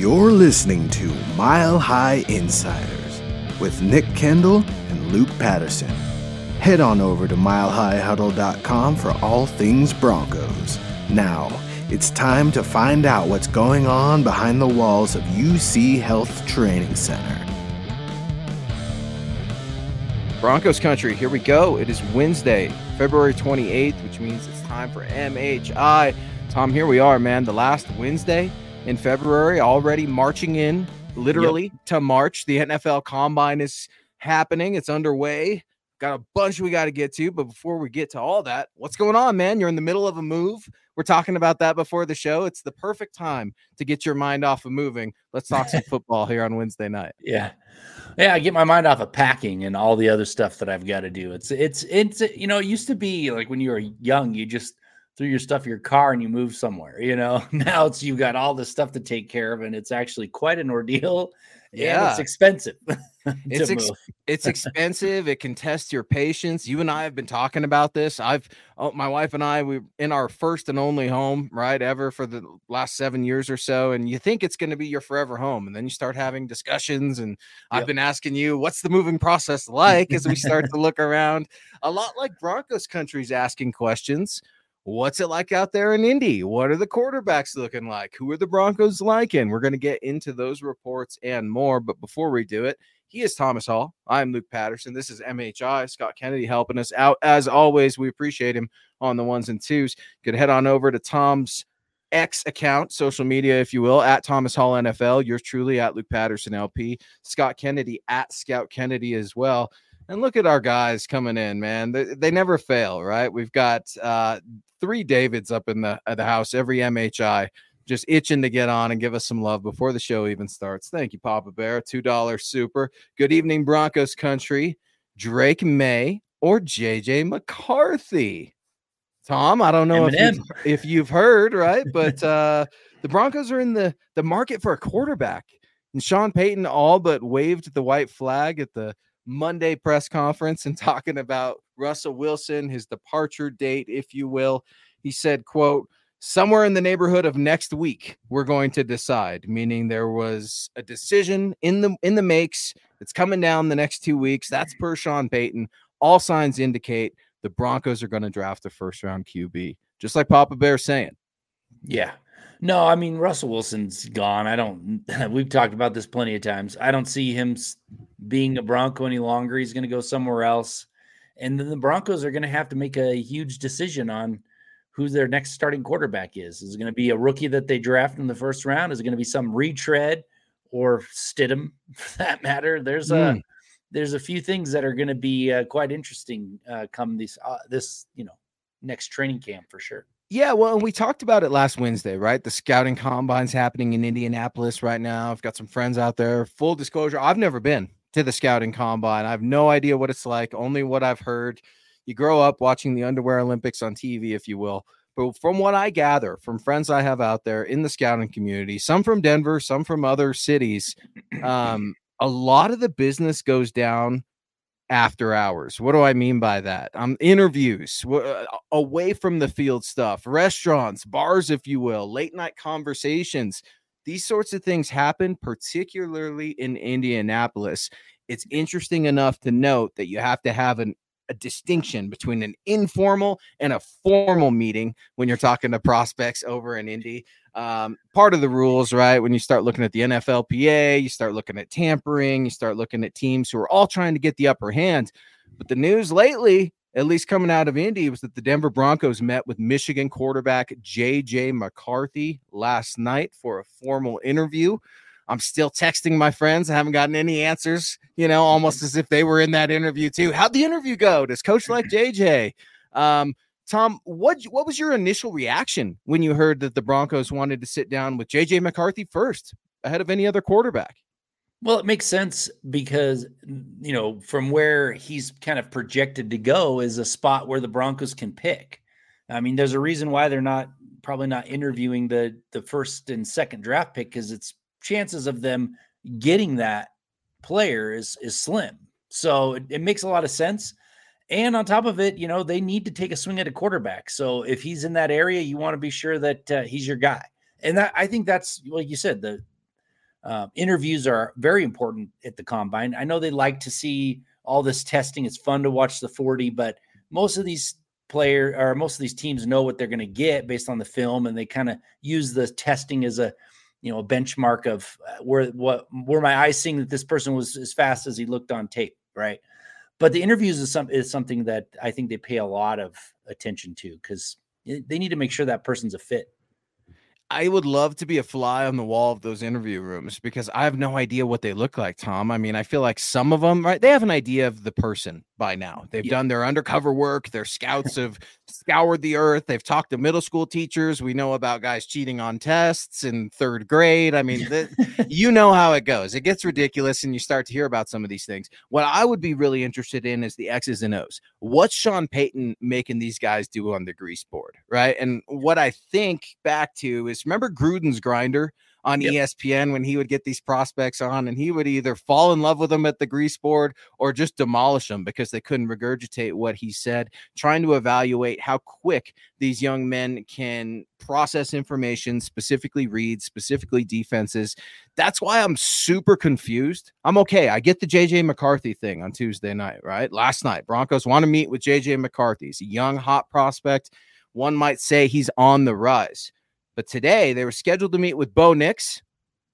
You're listening to Mile High Insiders with Nick Kendall and Luke Patterson. Head on over to milehighhuddle.com for all things Broncos. Now, it's time to find out what's going on behind the walls of UC Health Training Center. Broncos country, here we go. It is Wednesday, February 28th, which means it's time for MHI. Tom, here we are, man. The last Wednesday in February, already marching in literally yep. to March. The NFL combine is happening, it's underway. Got a bunch we got to get to, but before we get to all that, what's going on, man? You're in the middle of a move. We're talking about that before the show. It's the perfect time to get your mind off of moving. Let's talk some football here on Wednesday night. Yeah. Yeah, I get my mind off of packing and all the other stuff that I've got to do. It's it's it's you know, it used to be like when you were young, you just threw your stuff in your car and you moved somewhere. You know, now it's you've got all this stuff to take care of, and it's actually quite an ordeal. Yeah, it's expensive. it's ex- it's expensive. It can test your patience. You and I have been talking about this. I've oh, my wife and I we in our first and only home right ever for the last seven years or so, and you think it's going to be your forever home, and then you start having discussions. And yep. I've been asking you, what's the moving process like as we start to look around? A lot like Broncos country's asking questions What's it like out there in Indy? What are the quarterbacks looking like? Who are the Broncos liking? We're going to get into those reports and more. But before we do it, he is Thomas Hall. I'm Luke Patterson. This is MHI. Scott Kennedy helping us out. As always, we appreciate him on the ones and twos. Could head on over to Tom's X account, social media, if you will, at Thomas Hall NFL. Yours truly at Luke Patterson LP. Scott Kennedy at Scout Kennedy as well. And look at our guys coming in, man. They, they never fail, right? We've got uh, three Davids up in the, the house, every MHI just itching to get on and give us some love before the show even starts. Thank you, Papa Bear. $2 super. Good evening, Broncos country. Drake Maye or JJ McCarthy. Tom, I don't know if you've, if you've heard, right? But uh, the Broncos are in the, the market for a quarterback. And Sean Payton all but waved the white flag at the Monday press conference and talking about Russell Wilson, his departure date, if you will. He said, quote, somewhere in the neighborhood of next week we're going to decide meaning there was a decision in the in the makes that's coming down the next two weeks. That's mm. per sean payton. All signs indicate the broncos are going to draft the first round qb just like papa bear saying. Yeah no, I mean Russell Wilson's gone. I don't. We've talked about this plenty of times. I don't see him being a Bronco any longer. He's going to go somewhere else, and then the Broncos are going to have to make a huge decision on who their next starting quarterback is. Is it going to be a rookie that they draft in the first round? Is it going to be some retread or Stidham, for that matter? There's mm. a hmm. there's a few things that are going to be uh, quite interesting uh, come this uh, this you know next training camp for sure. Yeah, well, we talked about it last Wednesday, right? The scouting combine's happening in Indianapolis right now. I've got some friends out there. Full disclosure, I've never been to the scouting combine. I have no idea what it's like, only what I've heard. You grow up watching the underwear Olympics on TV, if you will. But from what I gather from friends I have out there in the scouting community, some from Denver, some from other cities, um, a lot of the business goes down after hours. What do I mean by that? Um, interviews uh, away from the field stuff, restaurants, bars, if you will, late night conversations. These sorts of things happen, particularly in Indianapolis. it's interesting enough to note that you have to have an a distinction between an informal and a formal meeting when you're talking to prospects over in Indy. Um, part of the rules, right? When you start looking at the NFLPA, you start looking at tampering, you start looking at teams who are all trying to get the upper hand. But the news lately, at least coming out of Indy, was that the Denver Broncos met with Michigan quarterback JJ McCarthy last night for a formal interview. I'm still texting my friends. I haven't gotten any answers, you know, almost as if they were in that interview too. How'd the interview go? Does coach like JJ? Um, Tom, what what was your initial reaction when you heard that the Broncos wanted to sit down with JJ McCarthy first ahead of any other quarterback? Well, it makes sense because you know, from where he's kind of projected to go is a spot where the Broncos can pick. I mean, there's a reason why they're not probably not interviewing the the first and second draft pick because it's chances of them getting that player is is slim. So it, it, makes a lot of sense. And on top of it, you know, they need to take a swing at a quarterback. So if he's in that area, you want to be sure that uh, he's your guy. And that I think that's like you said, the uh, interviews are very important at the combine. I know they like to see all this testing. It's fun to watch the 40, but most of these player or most of these teams know what they're going to get based on the film and they kind of use the testing as a you know a benchmark of uh, where what were my eyes seeing that this person was as fast as he looked on tape, right? But the interviews is some is something that I think they pay a lot of attention to because they need to make sure that person's a fit. I would love to be a fly on the wall of those interview rooms because I have no idea what they look like, Tom. I mean, I feel like some of them, right? They have an idea of the person by now. They've yeah. done their undercover work. Their scouts have scoured the earth. They've talked to middle school teachers. We know about guys cheating on tests in third grade. I mean, you know how it goes. It gets ridiculous, and you start to hear about some of these things. What I would be really interested in is the X's and O's. What's Sean Payton making these guys do on the grease board, right? And what I think back to is remember Gruden's grinder on yep. ESPN when he would get these prospects on, and he would either fall in love with them at the grease board or just demolish them because they couldn't regurgitate what he said, trying to evaluate how quick these young men can process information, specifically read, specifically defenses. That's why I'm super confused. I'm okay. I get the JJ McCarthy thing on Tuesday night, right? Last night, Broncos want to meet with JJ McCarthy. He's a young, hot prospect. One might say he's on the rise. But today they were scheduled to meet with Bo Nix.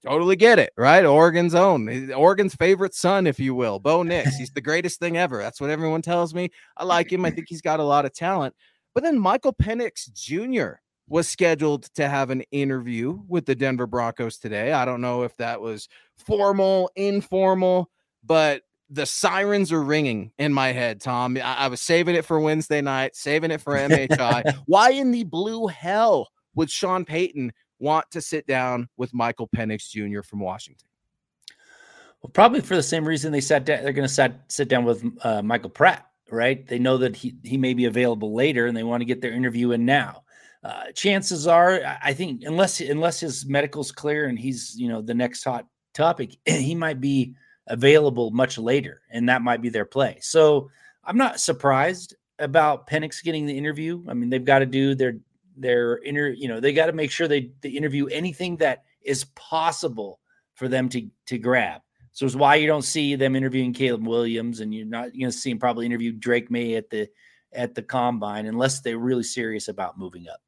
Totally get it, right? Oregon's own, eh, Oregon's favorite son, if you will, Bo Nix. He's the greatest thing ever. That's what everyone tells me. I like him. I think he's got a lot of talent. But then Michael Penix Jr. was scheduled to have an interview with the Denver Broncos today. I don't know if that was formal, informal, but the sirens are ringing in my head, Tom. I, I was saving it for Wednesday night, saving it for MHI. Why in the blue hell would Sean Payton want to sit down with Michael Penix Jr. from Washington? Well, probably for the same reason they sat down. They're going to sit sit down with uh, Michael Pratt, right? They know that he he may be available later, and they want to get their interview in now. Uh, chances are, I think, unless unless his medical's clear and he's you know the next hot topic, he might be available much later, and that might be their play. So I'm not surprised about Penix getting the interview. I mean, they've got to do their their inner, you know, they got to make sure they, they interview anything that is possible for them to to grab. So it's why you don't see them interviewing Caleb Williams, and you're not going to see him probably interview Drake Maye at the at the combine unless they're really serious about moving up.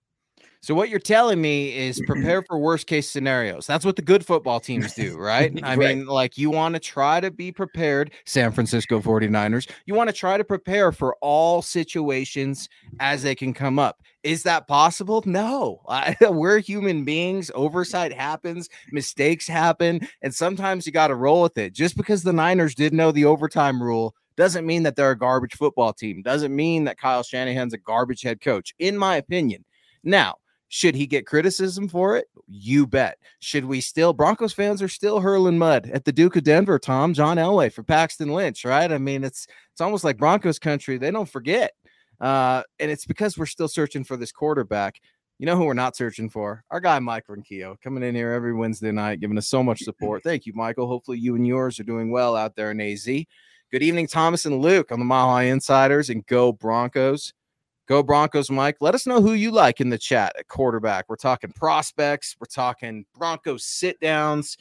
So what you're telling me is prepare for worst case scenarios. That's what the good football teams do, right? I right. mean, like you want to try to be prepared, San Francisco 49ers. You want to try to prepare for all situations as they can come up. Is that possible? No. I, we're human beings. Oversight happens, mistakes happen, and sometimes you got to roll with it. Just because the Niners didn't know the overtime rule doesn't mean that they're a garbage football team. Doesn't mean that Kyle Shanahan's a garbage head coach, in my opinion. Now, should he get criticism for it? You bet. Should we still, Broncos fans are still hurling mud at the Duke of Denver, Tom, John Elway for Paxton Lynch, right? I mean, it's it's almost like Broncos country. They don't forget. Uh, and it's because we're still searching for this quarterback. You know who we're not searching for? Our guy Mike Ronquillo coming in here every Wednesday night, giving us so much support. Thank you, Michael. Hopefully you and yours are doing well out there in AZ. Good evening, Thomas and Luke on the Mile High Insiders and Go Broncos. Go Broncos, Mike. Let us know who you like in the chat at quarterback. We're talking prospects, we're talking Broncos sit downs.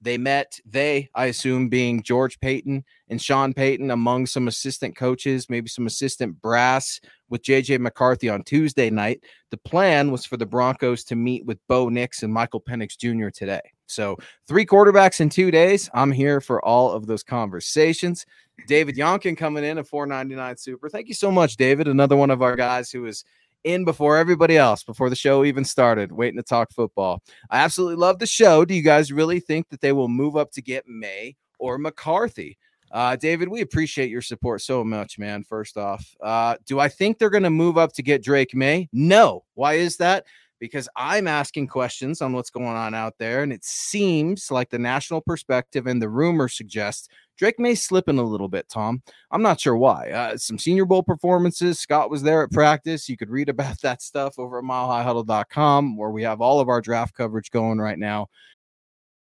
They met, they, I assume, being George Paton and Sean Payton, among some assistant coaches, maybe some assistant brass with JJ McCarthy on Tuesday night. The plan was for the Broncos to meet with Bo Nix and Michael Penix Jr. today. So, three quarterbacks in two days. I'm here for all of those conversations. David Yonkin coming in at 499 Super. Thank you so much, David. Another one of our guys who is in before everybody else, before the show even started, waiting to talk football. I absolutely love the show. Do you guys really think that they will move up to get Maye or McCarthy? Uh, David, we appreciate your support so much, man. First off, uh, do I think they're going to move up to get Drake Maye? No. Why is that? Because I'm asking questions on what's going on out there, and it seems like the national perspective and the rumor suggests Drake may slip in a little bit, Tom. I'm not sure why. Uh, some Senior Bowl performances. Scott was there at practice. You could read about that stuff over at milehighhuddle.com, where we have all of our draft coverage going right now.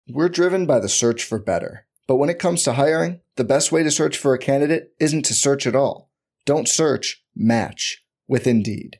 We're driven by the search for better. But when it comes to hiring, the best way to search for a candidate isn't to search at all. Don't search, match with Indeed.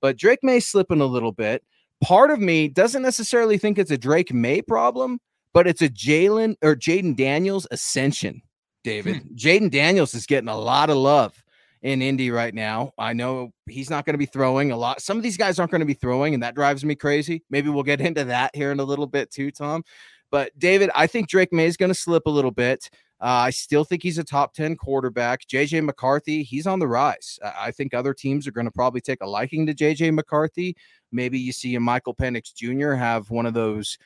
But Drake Maye slipping a little bit. Part of me doesn't necessarily think it's a Drake Maye problem, but it's a Jalen or Jayden Daniels ascension. David, hmm. Jayden Daniels is getting a lot of love in Indy right now. I know he's not going to be throwing a lot. Some of these guys aren't going to be throwing, and that drives me crazy. Maybe we'll get into that here in a little bit too, Tom. But David, I think Drake Maye is going to slip a little bit. Uh, I still think he's a top 10 quarterback. JJ McCarthy, he's on the rise. I think other teams are going to probably take a liking to JJ McCarthy. Maybe you see a Michael Penix Jr. have one of those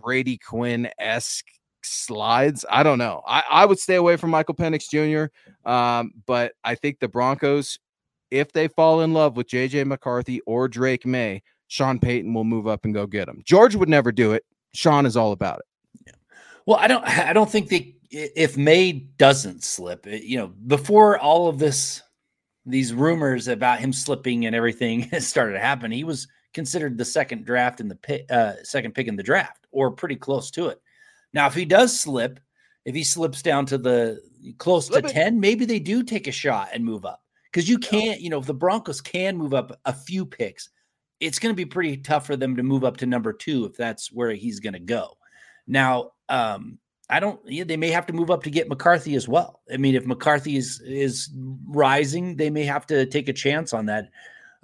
Brady Quinn esque slides. I don't know. I, I would stay away from Michael Penix Jr., um, but I think the Broncos, if they fall in love with JJ McCarthy or Drake Maye, Sean Payton will move up and go get him. George would never do it. Sean is all about it. Yeah. Well, I don't. I don't think they. If Maye doesn't slip, you know, before all of this, these rumors about him slipping and everything started to happen, he was considered the second draft in the pick, uh, second pick in the draft, or pretty close to it. Now, if he does slip, if he slips down to the close slip to it. 10, maybe they do take a shot and move up. Because you can't, you know, if the Broncos can move up a few picks, it's going to be pretty tough for them to move up to number two if that's where he's going to go. Now, um, I don't. Yeah, they may have to move up to get McCarthy as well. I mean, if McCarthy is is rising, they may have to take a chance on that.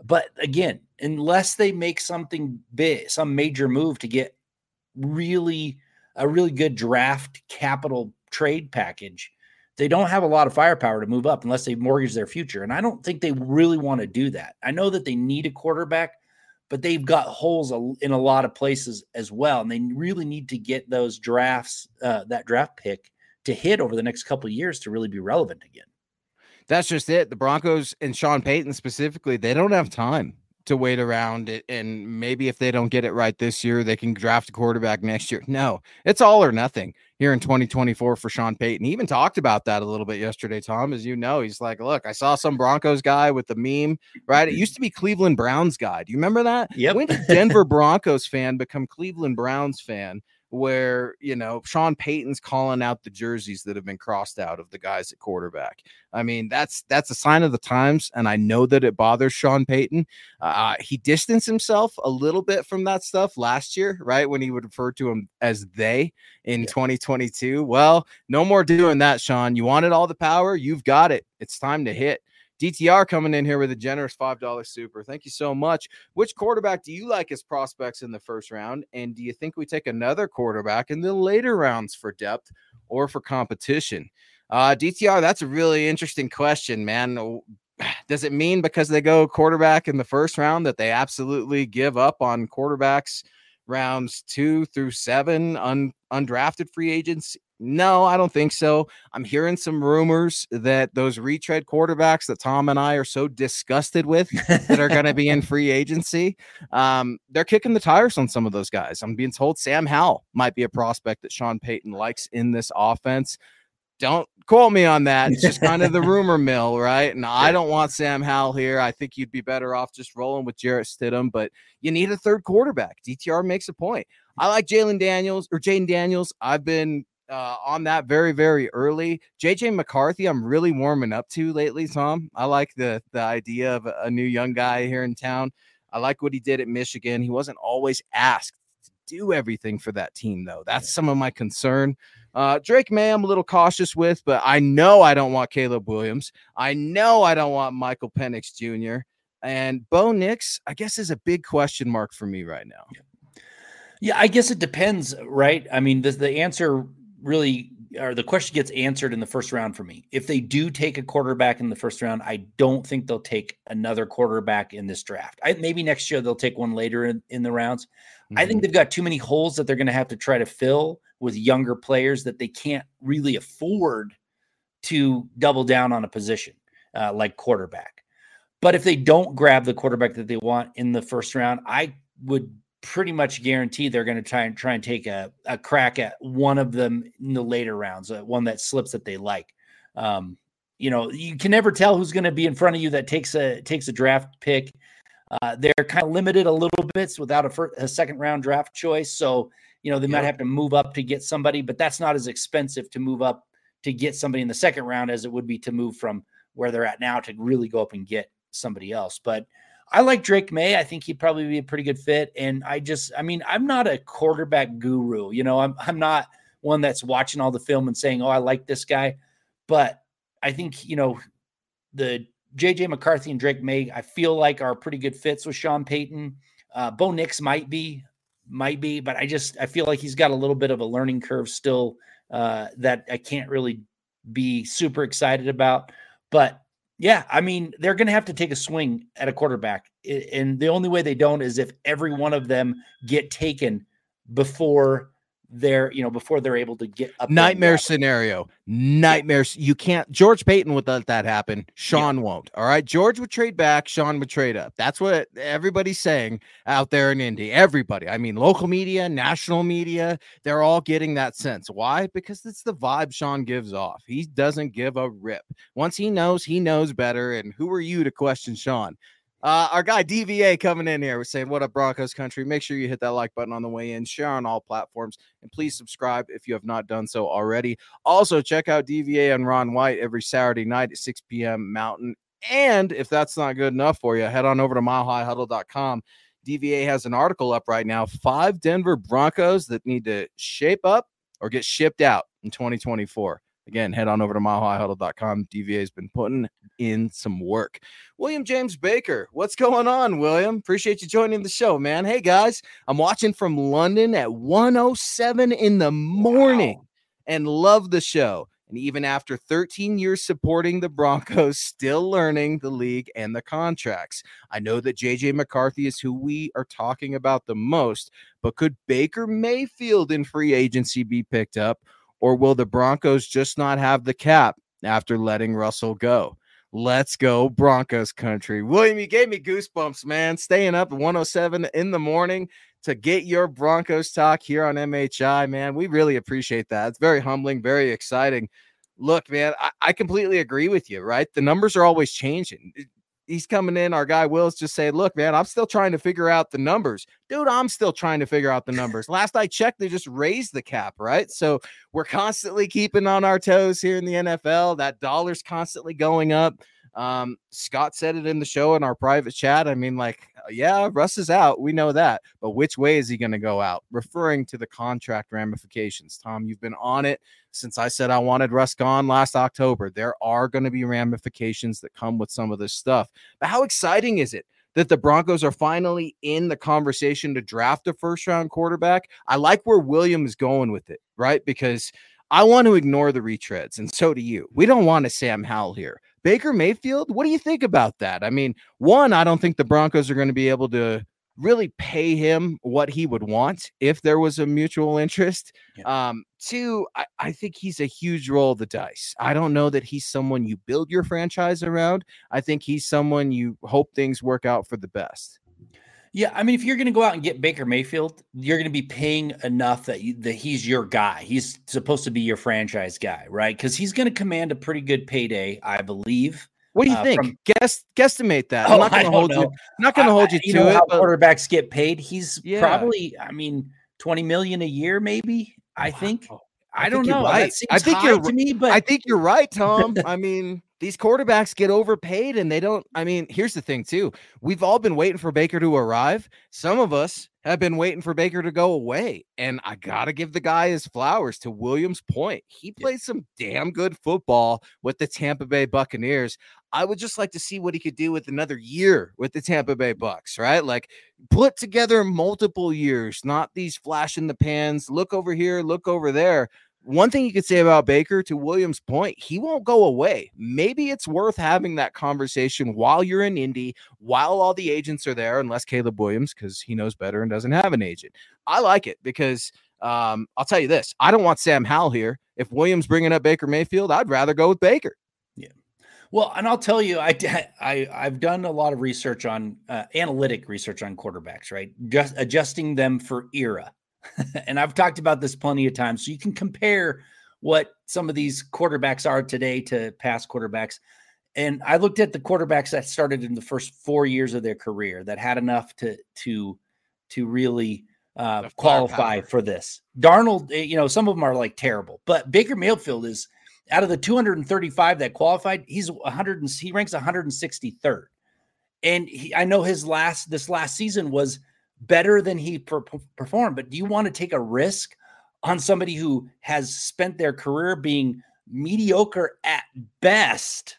But again, unless they make something big, some major move to get really a really good draft capital trade package, they don't have a lot of firepower to move up unless they mortgage their future. And I don't think they really want to do that. I know that they need a quarterback, but they've got holes in a lot of places as well. And they really need to get those drafts, uh, that draft pick to hit over the next couple years to really be relevant again. That's just it. The Broncos and Sean Payton specifically, they don't have time to wait around it. And maybe if they don't get it right this year, they can draft a quarterback next year. No, it's all or nothing here in 2024 for Sean Payton. He even talked about that a little bit yesterday, Tom. As you know, he's like, look, I saw some Broncos guy with the meme, right? It used to be Cleveland Browns guy. Do you remember that? Yeah. When did Denver Broncos fan become Cleveland Browns fan? Where you know Sean Payton's calling out the jerseys that have been crossed out of the guys at quarterback. I mean, that's that's a sign of the times, and I know that it bothers Sean Payton. Uh, he distanced himself a little bit from that stuff last year, right when he would refer to them as they in yeah. 2022. Well, no more doing that, Sean. You wanted all the power, you've got it. It's time to hit. DTR coming in here with a generous $5 super. Thank you so much. Which quarterback do you like as prospects in the first round? And do you think we take another quarterback in the later rounds for depth or for competition? Uh, DTR, that's a really interesting question, man. Does it mean because they go quarterback in the first round that they absolutely give up on quarterbacks rounds two through seven, un- undrafted free agents no, I don't think so. I'm hearing some rumors that those retread quarterbacks that Tom and I are so disgusted with that are going to be in free agency, um, they're kicking the tires on some of those guys. I'm being told Sam Howell might be a prospect that Sean Payton likes in this offense. Don't quote me on that. It's just kind of the rumor mill, right? And I don't want Sam Howell here. I think you'd be better off just rolling with Jarrett Stidham, but you need a third quarterback. DTR makes a point. I like Jalen Daniels or Jayden Daniels. I've been uh, on that very very early. JJ McCarthy, I'm really warming up to lately, Tom. I like the the idea of a new young guy here in town. I like what he did at Michigan. He wasn't always asked to do everything for that team, though. That's some of my concern. Uh, Drake Maye, I'm a little cautious with, but I know I don't want Caleb Williams. I know I don't want Michael Penix Jr. And Bo Nix, I guess, is a big question mark for me right now. Yeah, I guess it depends, right? I mean, the, the answer really or the question gets answered in the first round for me. If they do take a quarterback in the first round, I don't think they'll take another quarterback in this draft. I, maybe next year they'll take one later in, in the rounds. Mm-hmm. I think mm-hmm. they've got too many holes that they're going to have to try to fill with younger players that they can't really afford to double down on a position uh, like quarterback. But if they don't grab the quarterback that they want in the first round, I would pretty much guaranteed they're going to try and try and take a, a crack at one of them in the later rounds, uh, one that slips that they like. Um, you know, you can never tell who's going to be in front of you that takes a takes a draft pick. Uh, they're kind of limited a little bit without a, first, a second round draft choice, so you know they might have to move up to get somebody, but that's not as expensive to move up to get somebody in the second round as it would be to move from where they're at now to really go up and get somebody else. But I like Drake Maye. I think he'd probably be a pretty good fit. And I just, I mean, I'm not a quarterback guru. You know, I'm I'm not one that's watching all the film and saying, "Oh, I like this guy." But I think you know the JJ McCarthy and Drake Maye. I feel like are pretty good fits with Sean Payton. Uh, Bo Nix might be, might be, but I just I feel like he's got a little bit of a learning curve still uh, that I can't really be super excited about. But yeah, I mean, they're going to have to take a swing at a quarterback. And the only way they don't is if every one of them get taken before they're you know before they're able to get up nightmare scenario. Nightmares you can't george paton would let that happen. Sean yeah. won't all right? George would trade back sean would trade up. That's what everybody's saying out there in indy. Everybody i mean local media national media they're all getting that sense. Why? Because it's the vibe sean gives off. He doesn't give a rip. Once he knows he knows better and who are you to question sean uh, our guy DVA coming in here. We're saying, What up, Broncos country? Make sure you hit that like button on the way in, share on all platforms, and please subscribe if you have not done so already. Also, check out DVA and Ron White every Saturday night at 6 p.m. Mountain. And if that's not good enough for you, head on over to milehighhuddle.com. DVA has an article up right now five Denver Broncos that need to shape up or get shipped out in 2024. Again, head on over to milehighhuddle.com. DVA has been putting in some work. William James Baker, what's going on, William? Appreciate you joining the show, man. Hey, guys, I'm watching from London at 107 in the morning wow. and love the show. And even after 13 years supporting the Broncos, still learning the league and the contracts. I know that JJ McCarthy is who we are talking about the most, but could Baker Mayfield in free agency be picked up? Or will the Broncos just not have the cap after letting Russell go? Let's go, Broncos country. William, you gave me goosebumps, man. Staying up at 107 in the morning to get your Broncos talk here on MHI, man. We really appreciate that. It's very humbling, very exciting. Look, man, I, I completely agree with you, right? The numbers are always changing he's coming in. Our guy Will's just saying, "Look, man, I'm still trying to figure out the numbers, dude. I'm still trying to figure out the numbers. Last I checked, they just raised the cap, right? So we're constantly keeping on our toes here in the NFL. That dollar's constantly going up. Um, Scott said it in the show in our private chat. I mean, like, uh, yeah, Russ is out. We know that. But which way is he going to go out? Referring to the contract ramifications. Tom, you've been on it since I said I wanted Russ gone last October. There are going to be ramifications that come with some of this stuff. But how exciting is it? That the Broncos are finally in the conversation to draft a first round quarterback. I like where William is going with it, right? Because I want to ignore the retreads, and so do you. We don't want a Sam Howell here. Baker Mayfield, what do you think about that? I mean, one, I don't think the Broncos are going to be able to really pay him what he would want if there was a mutual interest. Yeah. Um, two, I, I, think he's a huge roll of the dice. I don't know that he's someone you build your franchise around. I think he's someone you hope things work out for the best. Yeah, I mean, if you're going to go out and get Baker Mayfield, you're going to be paying enough that you, that he's your guy. He's supposed to be your franchise guy, right? Because he's going to command a pretty good payday, I believe. What do you uh, think? From, Guess guesstimate that. Oh, I'm not going to hold know. you. not going to hold you, you to know it. How but... quarterbacks get paid. He's yeah. probably, I mean, twenty million a year, maybe. I think. I, I don't know. Right. I think you're to me, but I think you're right, Tom. I mean, these quarterbacks get overpaid and they don't. I mean, here's the thing, too. We've all been waiting for Baker to arrive. Some of us have been waiting for Baker to go away. And I got to give the guy his flowers to Williams' point. He played some damn good football with the Tampa Bay Buccaneers. I would just like to see what he could do with another year with the Tampa Bay Bucks, right? Like put together multiple years, not these flash in the pans. Look over here, look over there one thing you could say about Baker, to Williams' point, he won't go away. Maybe it's worth having that conversation while you're in Indy, while all the agents are there, unless Caleb Williams, because he knows better and doesn't have an agent. I like it because um, I'll tell you this: I don't want Sam Howell here. If Williams bringing up Baker Mayfield, I'd rather go with Baker. Well, and I'll tell you, I, I I've done a lot of research on uh, analytic research on quarterbacks, right? Just adjusting them for era. and I've talked about this plenty of times. So you can compare what some of these quarterbacks are today to past quarterbacks. And I looked at the quarterbacks that started in the first four years of their career that had enough to to to really uh, qualify for this. Darnold, eh, you know, some of them are like terrible, but Baker Mayfield is out of the 235 that qualified, he's 100 and he ranks 163rd. And he, I know his last this last season was better than he per- performed. But do you want to take a risk on somebody who has spent their career being mediocre at best?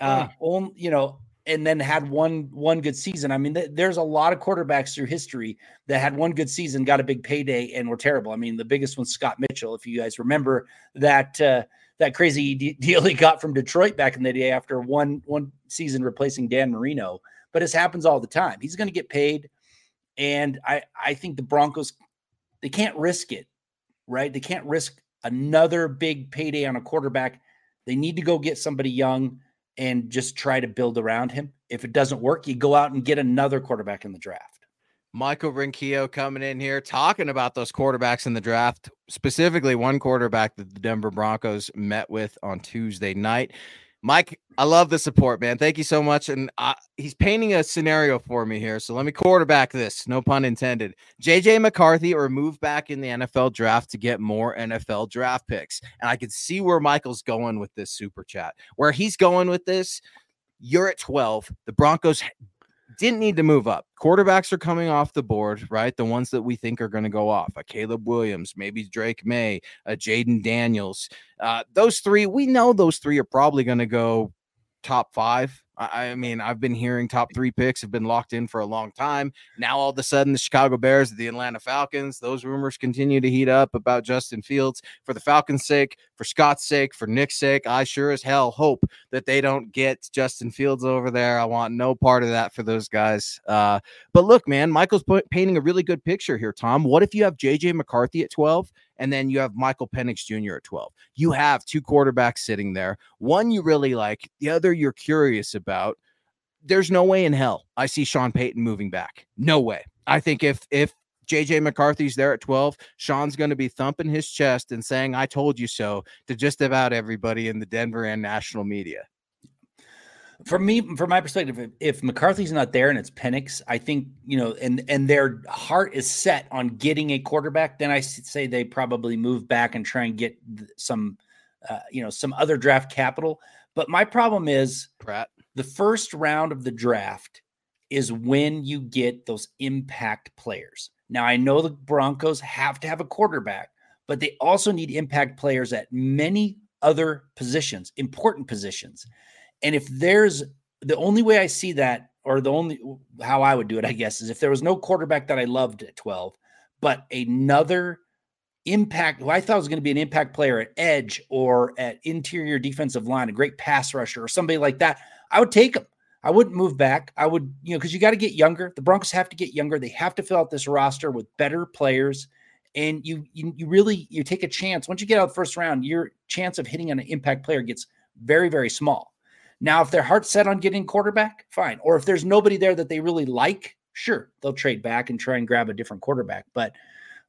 Uh, mm. on, you know, and then had one one good season. I mean, th- there's a lot of quarterbacks through history that had one good season, got a big payday, and were terrible. I mean, the biggest one's Scott Mitchell. If you guys remember that uh, that crazy de- deal he got from Detroit back in the day after one one season replacing Dan Marino. But this happens all the time. He's going to get paid. And I, I think the Broncos, they can't risk it, right? They can't risk another big payday on a quarterback. They need to go get somebody young and just try to build around him. If it doesn't work, you go out and get another quarterback in the draft. Michael Ronquillo coming in here talking about those quarterbacks in the draft, specifically one quarterback that the Denver Broncos met with on Tuesday night. Mike, I love the support, man. Thank you so much. And uh, he's painting a scenario for me here. So let me quarterback this. No pun intended. JJ McCarthy or move back in the NFL draft to get more NFL draft picks. And I can see where Michael's going with this super chat. Where he's going with this, you're at 12. The Broncos didn't need to move up. Quarterbacks are coming off the board, right? The ones that we think are going to go off. A Caleb Williams, maybe Drake Maye, a Jayden Daniels. Uh, those three, we know those three are probably going to go top five. I, mean, I've been hearing top three picks have been locked in for a long time. Now, all of a sudden, the Chicago Bears, the Atlanta Falcons, those rumors continue to heat up about Justin Fields. For the Falcons' sake, for Scott's sake, for Nick's sake, I sure as hell hope that they don't get Justin Fields over there. I want no part of that for those guys. Uh, but look, man, Michael's painting a really good picture here, Tom. What if you have JJ McCarthy at 12 and then you have Michael Penix Jr. at 12. You have two quarterbacks sitting there. One you really like, the other you're curious about. There's no way in hell I see Sean Payton moving back. No way. I think if if JJ McCarthy's there at 12, Sean's going to be thumping his chest and saying, I told you so to just about everybody in the Denver and national media. From me, from my perspective, if, if, McCarthy's not there and it's Penix, I think you know, and and their heart is set on getting a quarterback, then I say they probably move back and try and get some, uh, you know, some other draft capital. But my problem is Pratt. The first round of the draft is when you get those impact players. Now I know the Broncos have to have a quarterback, but they also need impact players at many other positions, important positions. And if there's the only way I see that, or the only how I would do it, I guess, is if there was no quarterback that I loved at 12, but another impact who I thought was going to be an impact player at edge or at interior defensive line, a great pass rusher or somebody like that, I would take him. I wouldn't move back. I would, you know, because you got to get younger. The Broncos have to get younger. They have to fill out this roster with better players. And you, you, you really you take a chance. Once you get out the first round, your chance of hitting on an impact player gets very, very small. Now, if their heart's set on getting quarterback, fine. Or if there's nobody there that they really like, sure, they'll trade back and try and grab a different quarterback. But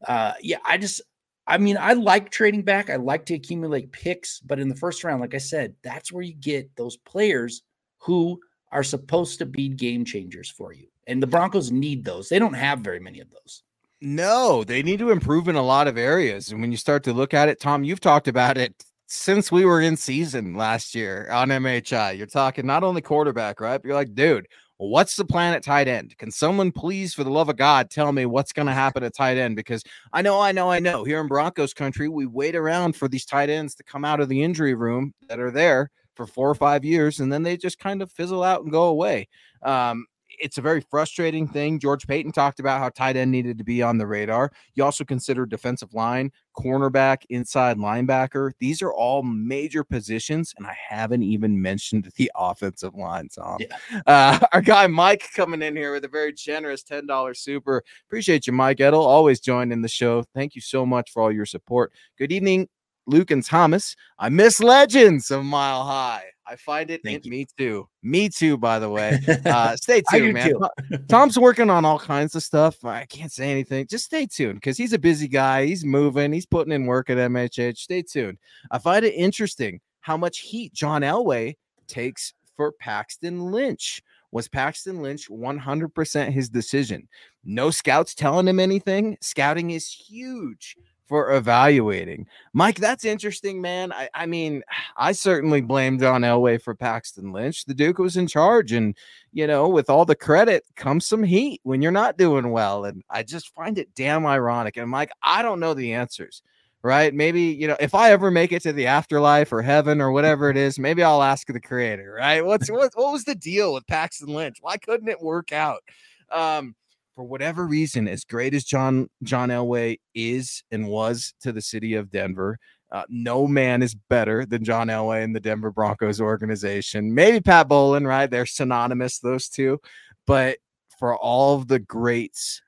uh, yeah, I just, I mean, I like trading back. I like to accumulate picks. But in the first round, like I said, that's where you get those players who are supposed to be game changers for you. And the Broncos need those. They don't have very many of those. No, they need to improve in a lot of areas. And when you start to look at it, Tom, you've talked about it since we were in season last year on MHI. You're talking not only quarterback, right? But you're like, dude, what's the plan at tight end? Can someone please, for the love of God, tell me what's going to happen at tight end? Because I know, I know, I know. Here in Broncos country, we wait around for these tight ends to come out of the injury room that are there for four or five years, and then they just kind of fizzle out and go away. Um, it's a very frustrating thing. George Paton talked about how tight end needed to be on the radar. You also consider defensive line, cornerback, inside linebacker. These are all major positions, and I haven't even mentioned the offensive line, Tom. Yeah. Uh, our guy Mike coming in here with a very generous $10 super. Appreciate you, Mike Edel. Always joining the show. Thank you so much for all your support. Good evening, Luke and Thomas. I miss legends of Mile High. I find it. In, me too. Me too. By the way, uh, stay tuned, man. Tom's working on all kinds of stuff. I can't say anything. Just stay tuned because he's a busy guy. He's moving. He's putting in work at MHH. Stay tuned. I find it interesting how much heat John Elway takes for Paxton Lynch. Was Paxton Lynch 100% his decision? No scouts telling him anything. Scouting is huge for evaluating. Mike, that's interesting, man. I, I mean, I certainly blame John Elway for Paxton Lynch. The Duke was in charge, and you know, with all the credit comes some heat when you're not doing well. And I just find it damn ironic. And Mike, I don't know the answers. Right. Maybe, you know, if I ever make it to the afterlife or heaven or whatever it is, maybe I'll ask the creator, right? What's what what was the deal with Paxton Lynch? Why couldn't it work out? Um, for whatever reason, as great as John John Elway is and was to the city of Denver, uh, no man is better than John Elway in the Denver Broncos organization. Maybe Pat Bowlen, right? They're synonymous, those two. But for all of the greats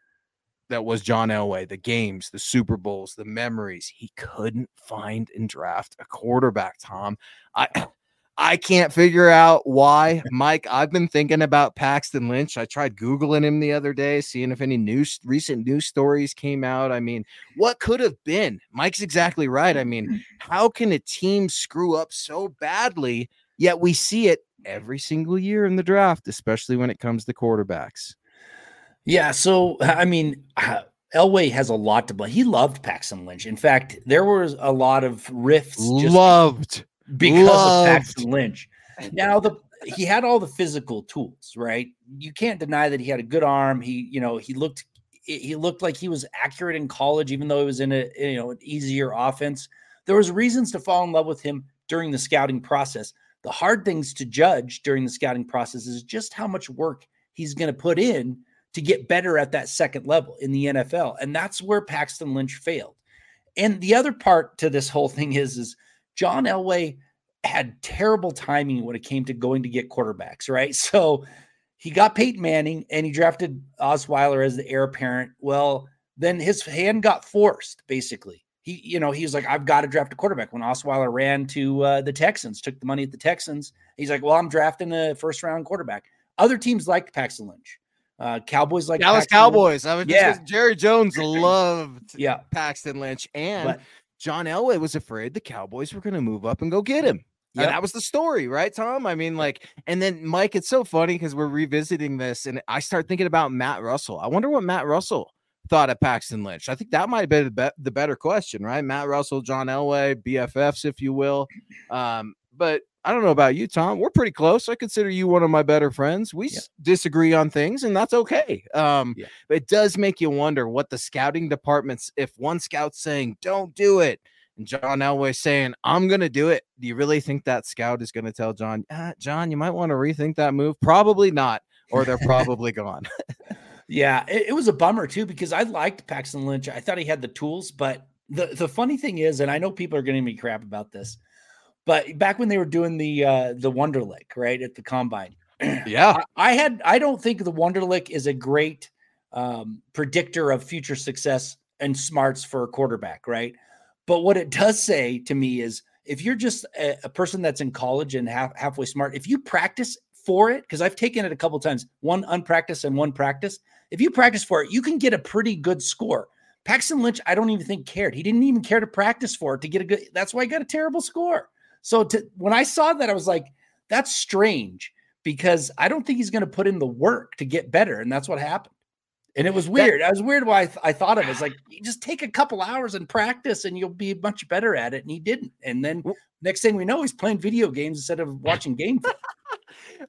that was John Elway, the games, the Super Bowls, the memories, he couldn't find and draft a quarterback, Tom. I I can't figure out why, Mike. I've been thinking about Paxton Lynch. I tried Googling him the other day, seeing if any news, recent news stories came out. I mean, what could have been? Mike's exactly right. I mean, how can a team screw up so badly, yet we see it every single year in the draft, especially when it comes to quarterbacks? Yeah. So, I mean, Elway has a lot to blame. He loved Paxton Lynch. In fact, there was a lot of rifts. Loved because Loved. of Paxton Lynch. Now the he had all the physical tools, right? You can't deny that he had a good arm. He, you know, he looked he looked like he was accurate in college, even though he was in a you know an easier offense. There was reasons to fall in love with him during the scouting process. The hard things to judge during the scouting process is just how much work he's going to put in to get better at that second level in the NFL. And that's where Paxton Lynch failed. And the other part to this whole thing is is John Elway had terrible timing when it came to going to get quarterbacks, right? So he got Peyton Manning and he drafted Osweiler as the heir apparent. Well, then his hand got forced, basically. He, you know, he was like, I've got to draft a quarterback. When Osweiler ran to uh, the Texans, took the money at the Texans, he's like, Well, I'm drafting a first round quarterback. Other teams liked Paxton Lynch. Uh, Cowboys like Dallas Paxton Cowboys. Lynch. I mean, yeah. Jerry Jones loved yeah. Paxton Lynch, and but John Elway was afraid the Cowboys were going to move up and go get him. Yeah, that was the story, right, Tom? I mean, like, and then Mike, it's so funny because we're revisiting this, and I start thinking about Matt Russell. I wonder what Matt Russell thought of Paxton Lynch. I think that might be the, be- the better question, right? Matt Russell, John Elway, BFFs, if you will. Um, but I don't know about you, Tom. We're pretty close. I consider you one of my better friends. We yeah. disagree on things, and that's okay. Um, yeah. But it does make you wonder what the scouting departments, if one scout's saying, don't do it, and John Elway saying, I'm going to do it, do you really think that scout is going to tell John, ah, John, you might want to rethink that move? Probably not, or they're probably gone. yeah, it, it was a bummer too, because I liked Paxton Lynch. I thought he had the tools, but the, the funny thing is, and I know people are getting me crap about this but back when they were doing the uh the Wonderlic, right at the combine, yeah, I, I, had I don't think the Wonderlic is a great um, predictor of future success and smarts for a quarterback, right? But what it does say to me is if you're just a, a person that's in college and half, halfway smart, if you practice for it, because I've taken it a couple times, one unpracticed and one practice. If you practice for it, you can get a pretty good score. Paxton Lynch, I don't even think cared. He didn't even care to practice for it to get a good. That's why he got a terrible score. So to, when I saw that, I was like, that's strange because I don't think he's going to put in the work to get better. And that's what happened. And it was weird. That, I was weird why I, th- I thought of it. It's like, you just take a couple hours and practice and you'll be much better at it. And he didn't. And then next thing we know, he's playing video games instead of watching game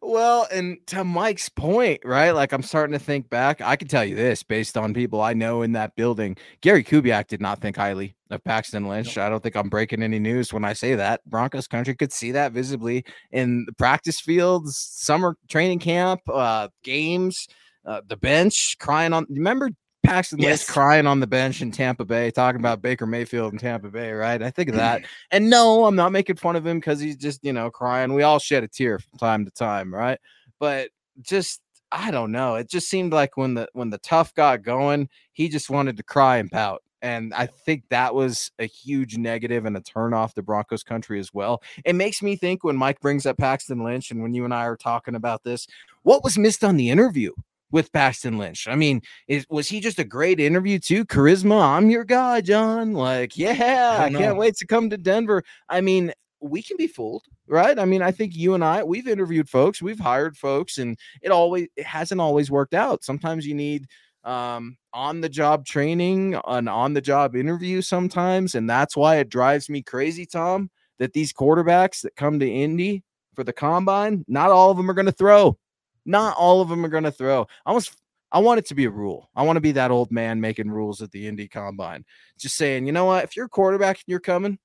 well, and to Mike's point, right? Like I'm starting to think back. I can tell you this based on people I know in that building. Gary Kubiak did not think highly of Paxton Lynch. I don't think I'm breaking any news when I say that. Broncos country could see that visibly in the practice fields, summer training camp, uh, games, uh, the bench, crying on. Remember Paxton yes. Lynch crying on the bench in Tampa Bay, talking about Baker Mayfield in Tampa Bay, right? I think of that. and no, I'm not making fun of him because he's just, you know, crying. We all shed a tear from time to time, right? But just I don't know. It just seemed like when the when the tough got going, he just wanted to cry and pout. And I think that was a huge negative and a turn off the Broncos country as well. It makes me think when Mike brings up Paxton Lynch and when you and I are talking about this, what was missed on the interview? With Paxton Lynch. I mean, is, was he just a great interview too? Charisma, I'm your guy, John. Like, yeah, I, I can't wait to come to Denver. I mean, we can be fooled, right? I mean, I think you and I, we've interviewed folks, we've hired folks, and it always it hasn't always worked out. Sometimes you need um on the job training, an on the job interview sometimes, and that's why it drives me crazy, Tom, that these quarterbacks that come to Indy for the combine, not all of them are going to throw. Not all of them are going to throw. I almost I want it to be a rule. I want to be that old man making rules at the Indy Combine. Just saying, you know what? If you're a quarterback and you're coming,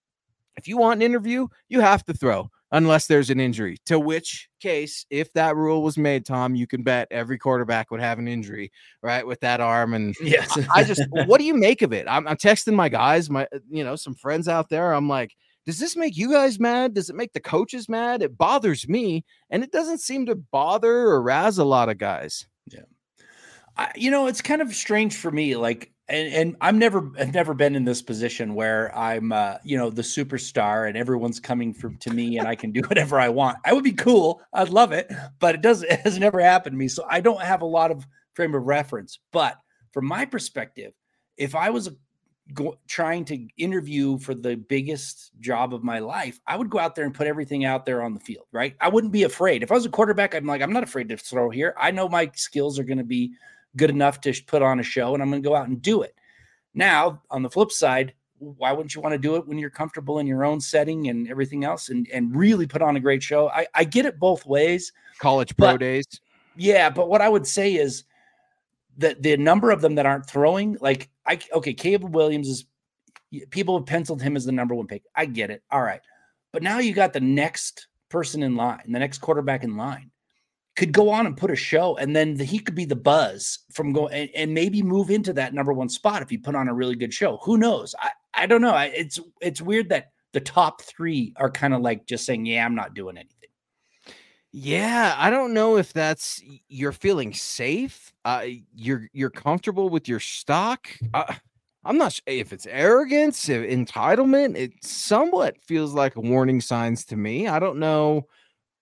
if you want an interview, you have to throw unless there's an injury. To which case, if that rule was made, Tom, you can bet every quarterback would have an injury, right, with that arm. And yes, I, I just, what do you make of it? I'm, I'm texting my guys, my, uh, you know, some friends out there. I'm like, does this make you guys mad? Does it make the coaches mad? It bothers me, and it doesn't seem to bother or razz a lot of guys. Yeah, I, you know, it's kind of strange for me. Like, and, and I'm never, I've never been in this position where I'm, uh, you know, the superstar and everyone's coming to me and I can do whatever I want. I would be cool. I'd love it, but it does, it has never happened to me. So I don't have a lot of frame of reference. But from my perspective, if I was a go, trying to interview for the biggest job of my life, I would go out there and put everything out there on the field, right? I wouldn't be afraid. If I was a quarterback, I'm like, I'm not afraid to throw here. I know my skills are going to be good enough to put on a show and I'm going to go out and do it. Now, on the flip side, why wouldn't you want to do it when you're comfortable in your own setting and everything else and, and really put on a great show? I, I get it both ways. College pro but, days. Yeah. But what I would say is the, the number of them that aren't throwing, like I okay, Caleb Williams is people have penciled him as the number one pick. I get it. All right. But now you got the next person in line, the next quarterback in line could go on and put a show and then the, he could be the buzz from going and, and, maybe move into that number one spot if he put on a really good show. Who knows? I, I don't know. I, it's it's weird that the top three are kind of like just saying, yeah, I'm not doing anything. Yeah, I don't know if that's you're feeling safe. Uh, you're you're comfortable with your stock. Uh, I'm not sure if it's arrogance, if entitlement. It somewhat feels like a warning signs to me. I don't know.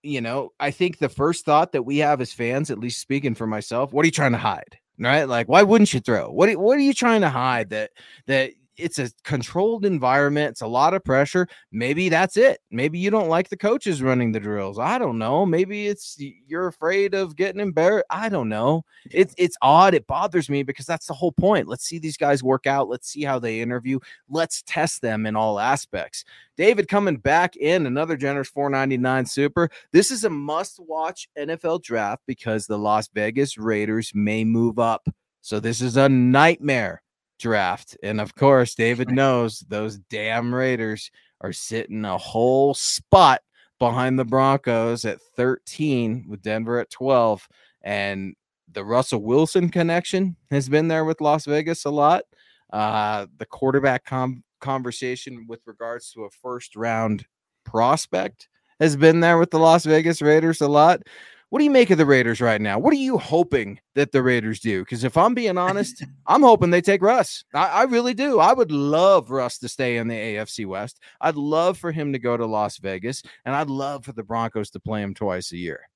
You know, I think the first thought that we have as fans, at least speaking for myself, what are you trying to hide? Right? Like, why wouldn't you throw? What What are you trying to hide? That that it's a controlled environment. It's a lot of pressure. Maybe that's it. Maybe you don't like the coaches running the drills. I don't know. Maybe it's you're afraid of getting embarrassed. I don't know. It's it's odd. It bothers me because that's the whole point. Let's see these guys work out. Let's see how they interview. Let's test them in all aspects. David coming back in another generous 499 super. This is a must watch NFL draft because the Las Vegas Raiders may move up. So this is a nightmare draft. And of course, David knows those damn Raiders are sitting a whole spot behind the Broncos at 13 with Denver at 12. And the Russell Wilson connection has been there with Las Vegas a lot. Uh, the quarterback com- conversation with regards to a first round prospect has been there with the Las Vegas Raiders a lot. What do you make of the Raiders right now? What are you hoping that the Raiders do? Because if I'm being honest, I'm hoping they take Russ. I, I, really do. I would love Russ to stay in the AFC West. I'd love for him to go to Las Vegas, and I'd love for the Broncos to play him twice a year.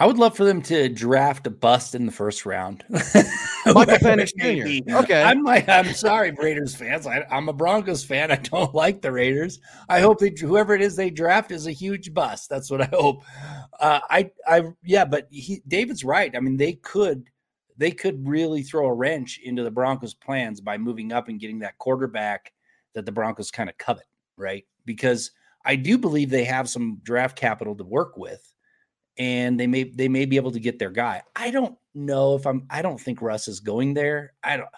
I would love for them to draft a bust in the first round. Michael Penix Jr. Okay. I'm like, I'm sorry, Raiders fans. I, am a Broncos fan. I don't like the Raiders. I hope that whoever it is they draft is a huge bust. That's what I hope. Uh, I, I, yeah, but he, David's right. I mean, they could, they could really throw a wrench into the Broncos' plans by moving up and getting that quarterback that the Broncos kind of covet, right? Because I do believe they have some draft capital to work with and they may they may be able to get their guy. I don't know if I'm I don't think Russ is going there. I don't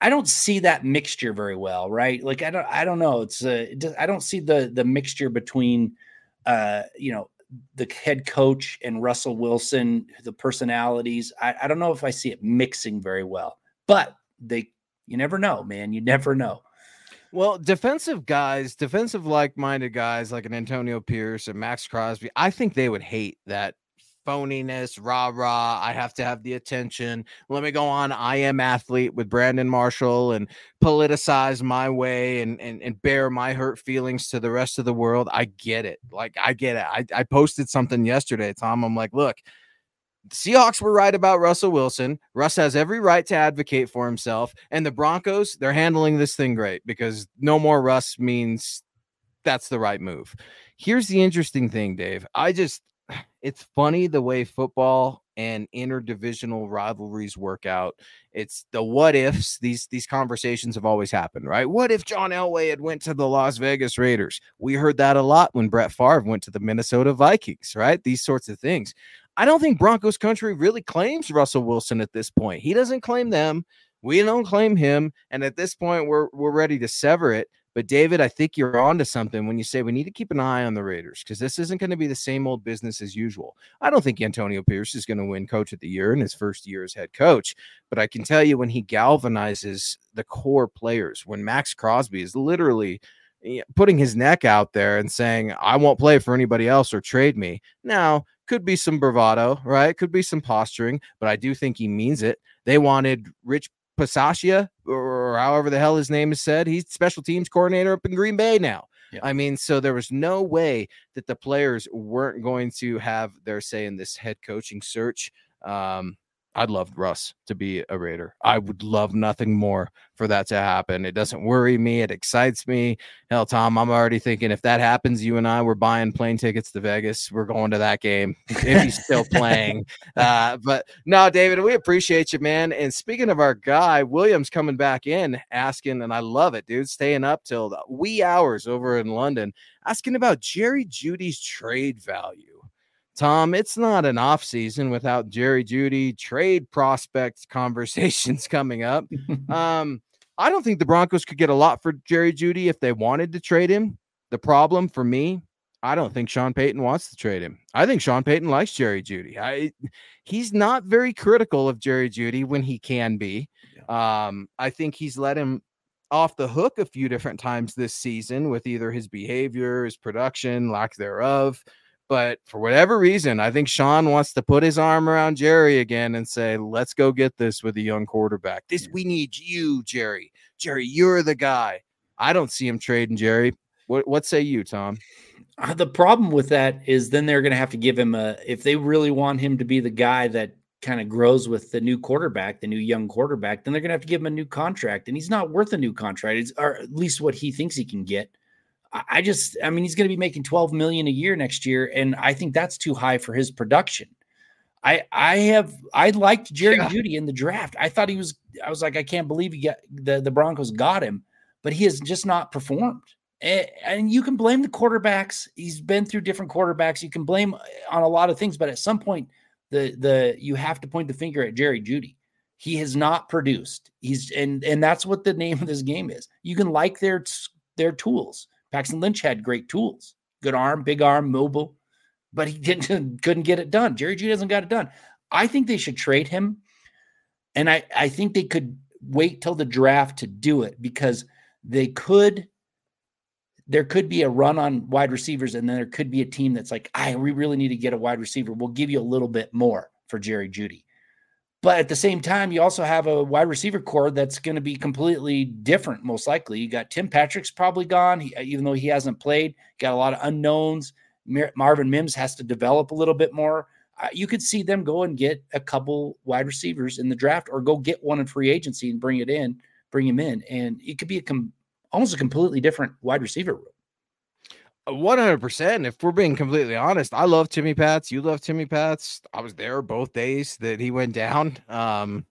I don't see that mixture very well, right? Like I don't I don't know. It's uh, I don't see the the mixture between uh you know the head coach and Russell Wilson, the personalities. I, I don't know if I see it mixing very well. But they you never know, man. You never know. Well, defensive guys, defensive like-minded guys like an Antonio Pierce and Maxx Crosby, I think they would hate that phoniness, rah rah. I have to have the attention. Let me go on. I am athlete with Brandon Marshall and politicize my way and, and and bear my hurt feelings to the rest of the world. I get it. Like I get it. I, I posted something yesterday, Tom. I'm like, look, the Seahawks were right about Russell Wilson. Russ has every right to advocate for himself. And the Broncos, they're handling this thing great because no more Russ means that's the right move. Here's the interesting thing, Dave. I just, it's funny the way football and interdivisional rivalries work out. It's the what ifs. These these conversations have always happened, right? What if John Elway had went to the Las Vegas Raiders? We heard that a lot when Brett Favre went to the Minnesota Vikings, right? These sorts of things. I don't think Broncos country really claims Russell Wilson at this point. He doesn't claim them. We don't claim him. And at this point, we're we're ready to sever it. But David, I think you're onto something when you say we need to keep an eye on the Raiders because this isn't going to be the same old business as usual. I don't think Antonio Pierce is going to win coach of the year in his first year as head coach, but I can tell you when he galvanizes the core players, when Maxx Crosby is literally eh, putting his neck out there and saying, I won't play for anybody else or trade me. Now, could be some bravado, right? Could be some posturing, but I do think he means it. They wanted Rich Bisaccia, or however the hell his name is said. He's special teams coordinator up in Green Bay now. Yeah. I mean, so there was no way that the players weren't going to have their say in this head coaching search. Um, I'd love Russ to be a Raider. I would love nothing more for that to happen. It doesn't worry me. It excites me. Hell, Tom, I'm already thinking if that happens, you and I were buying plane tickets to Vegas. We're going to that game if he's still playing. Uh, but no, David, we appreciate you, man. And speaking of our guy, Williams coming back in asking, and I love it, dude, staying up till the wee hours over in London, asking about Jerry Jeudy's trade value. Tom, it's not an off season without Jerry Jeudy trade prospect conversations coming up. um, I don't think the Broncos could get a lot for Jerry Jeudy if they wanted to trade him. The problem for me, I don't think Sean Payton wants to trade him. I think Sean Payton likes Jerry Jeudy. I he's not very critical of Jerry Jeudy when he can be. Um, I think he's let him off the hook a few different times this season with either his behavior, his production, lack thereof. But for whatever reason, I think Sean wants to put his arm around Jerry again and say, "Let's go get this with a young quarterback. This we need you, Jerry. Jerry, you're the guy." I don't see him trading Jerry. What what say you, Tom? Uh, the problem with that is then they're going to have to give him a if they really want him to be the guy that kind of grows with the new quarterback, the new young quarterback, then they're going to have to give him a new contract, and he's not worth a new contract, it's, or at least what he thinks he can get. I just, I mean, he's going to be making 12 million a year next year, and I think that's too high for his production. I, I have, I liked Jerry yeah. Jeudy in the draft. I thought he was, I was like, I can't believe he got the the Broncos got him, but he has just not performed. And, and you can blame the quarterbacks. He's been through different quarterbacks. You can blame uh, on a lot of things, but at some point, the the you have to point the finger at Jerry Jeudy. He has not produced. He's and and that's what the name of this game is. You can like their their tools. Paxton Lynch had great tools, good arm, big arm, mobile, but he didn't couldn't get it done. Jerry Jeudy hasn't got it done. I think they should trade him, and I I think they could wait till the draft to do it because they could there could be a run on wide receivers, and then there could be a team that's like, I we really need to get a wide receiver. We'll give you a little bit more for Jerry Jeudy. But at the same time, you also have a wide receiver core that's going to be completely different, most likely. You got Tim Patrick's probably gone, he, even though he hasn't played. Got a lot of unknowns. Mar- Marvin Mims has to develop a little bit more. Uh, you could see them go and get a couple wide receivers in the draft, or go get one in free agency and bring it in, bring him in, and it could be a com- almost a completely different wide receiver room. 100%. If we're being completely honest, I love Timmy Pats. You love Timmy Pats. I was there both days that he went down. Um,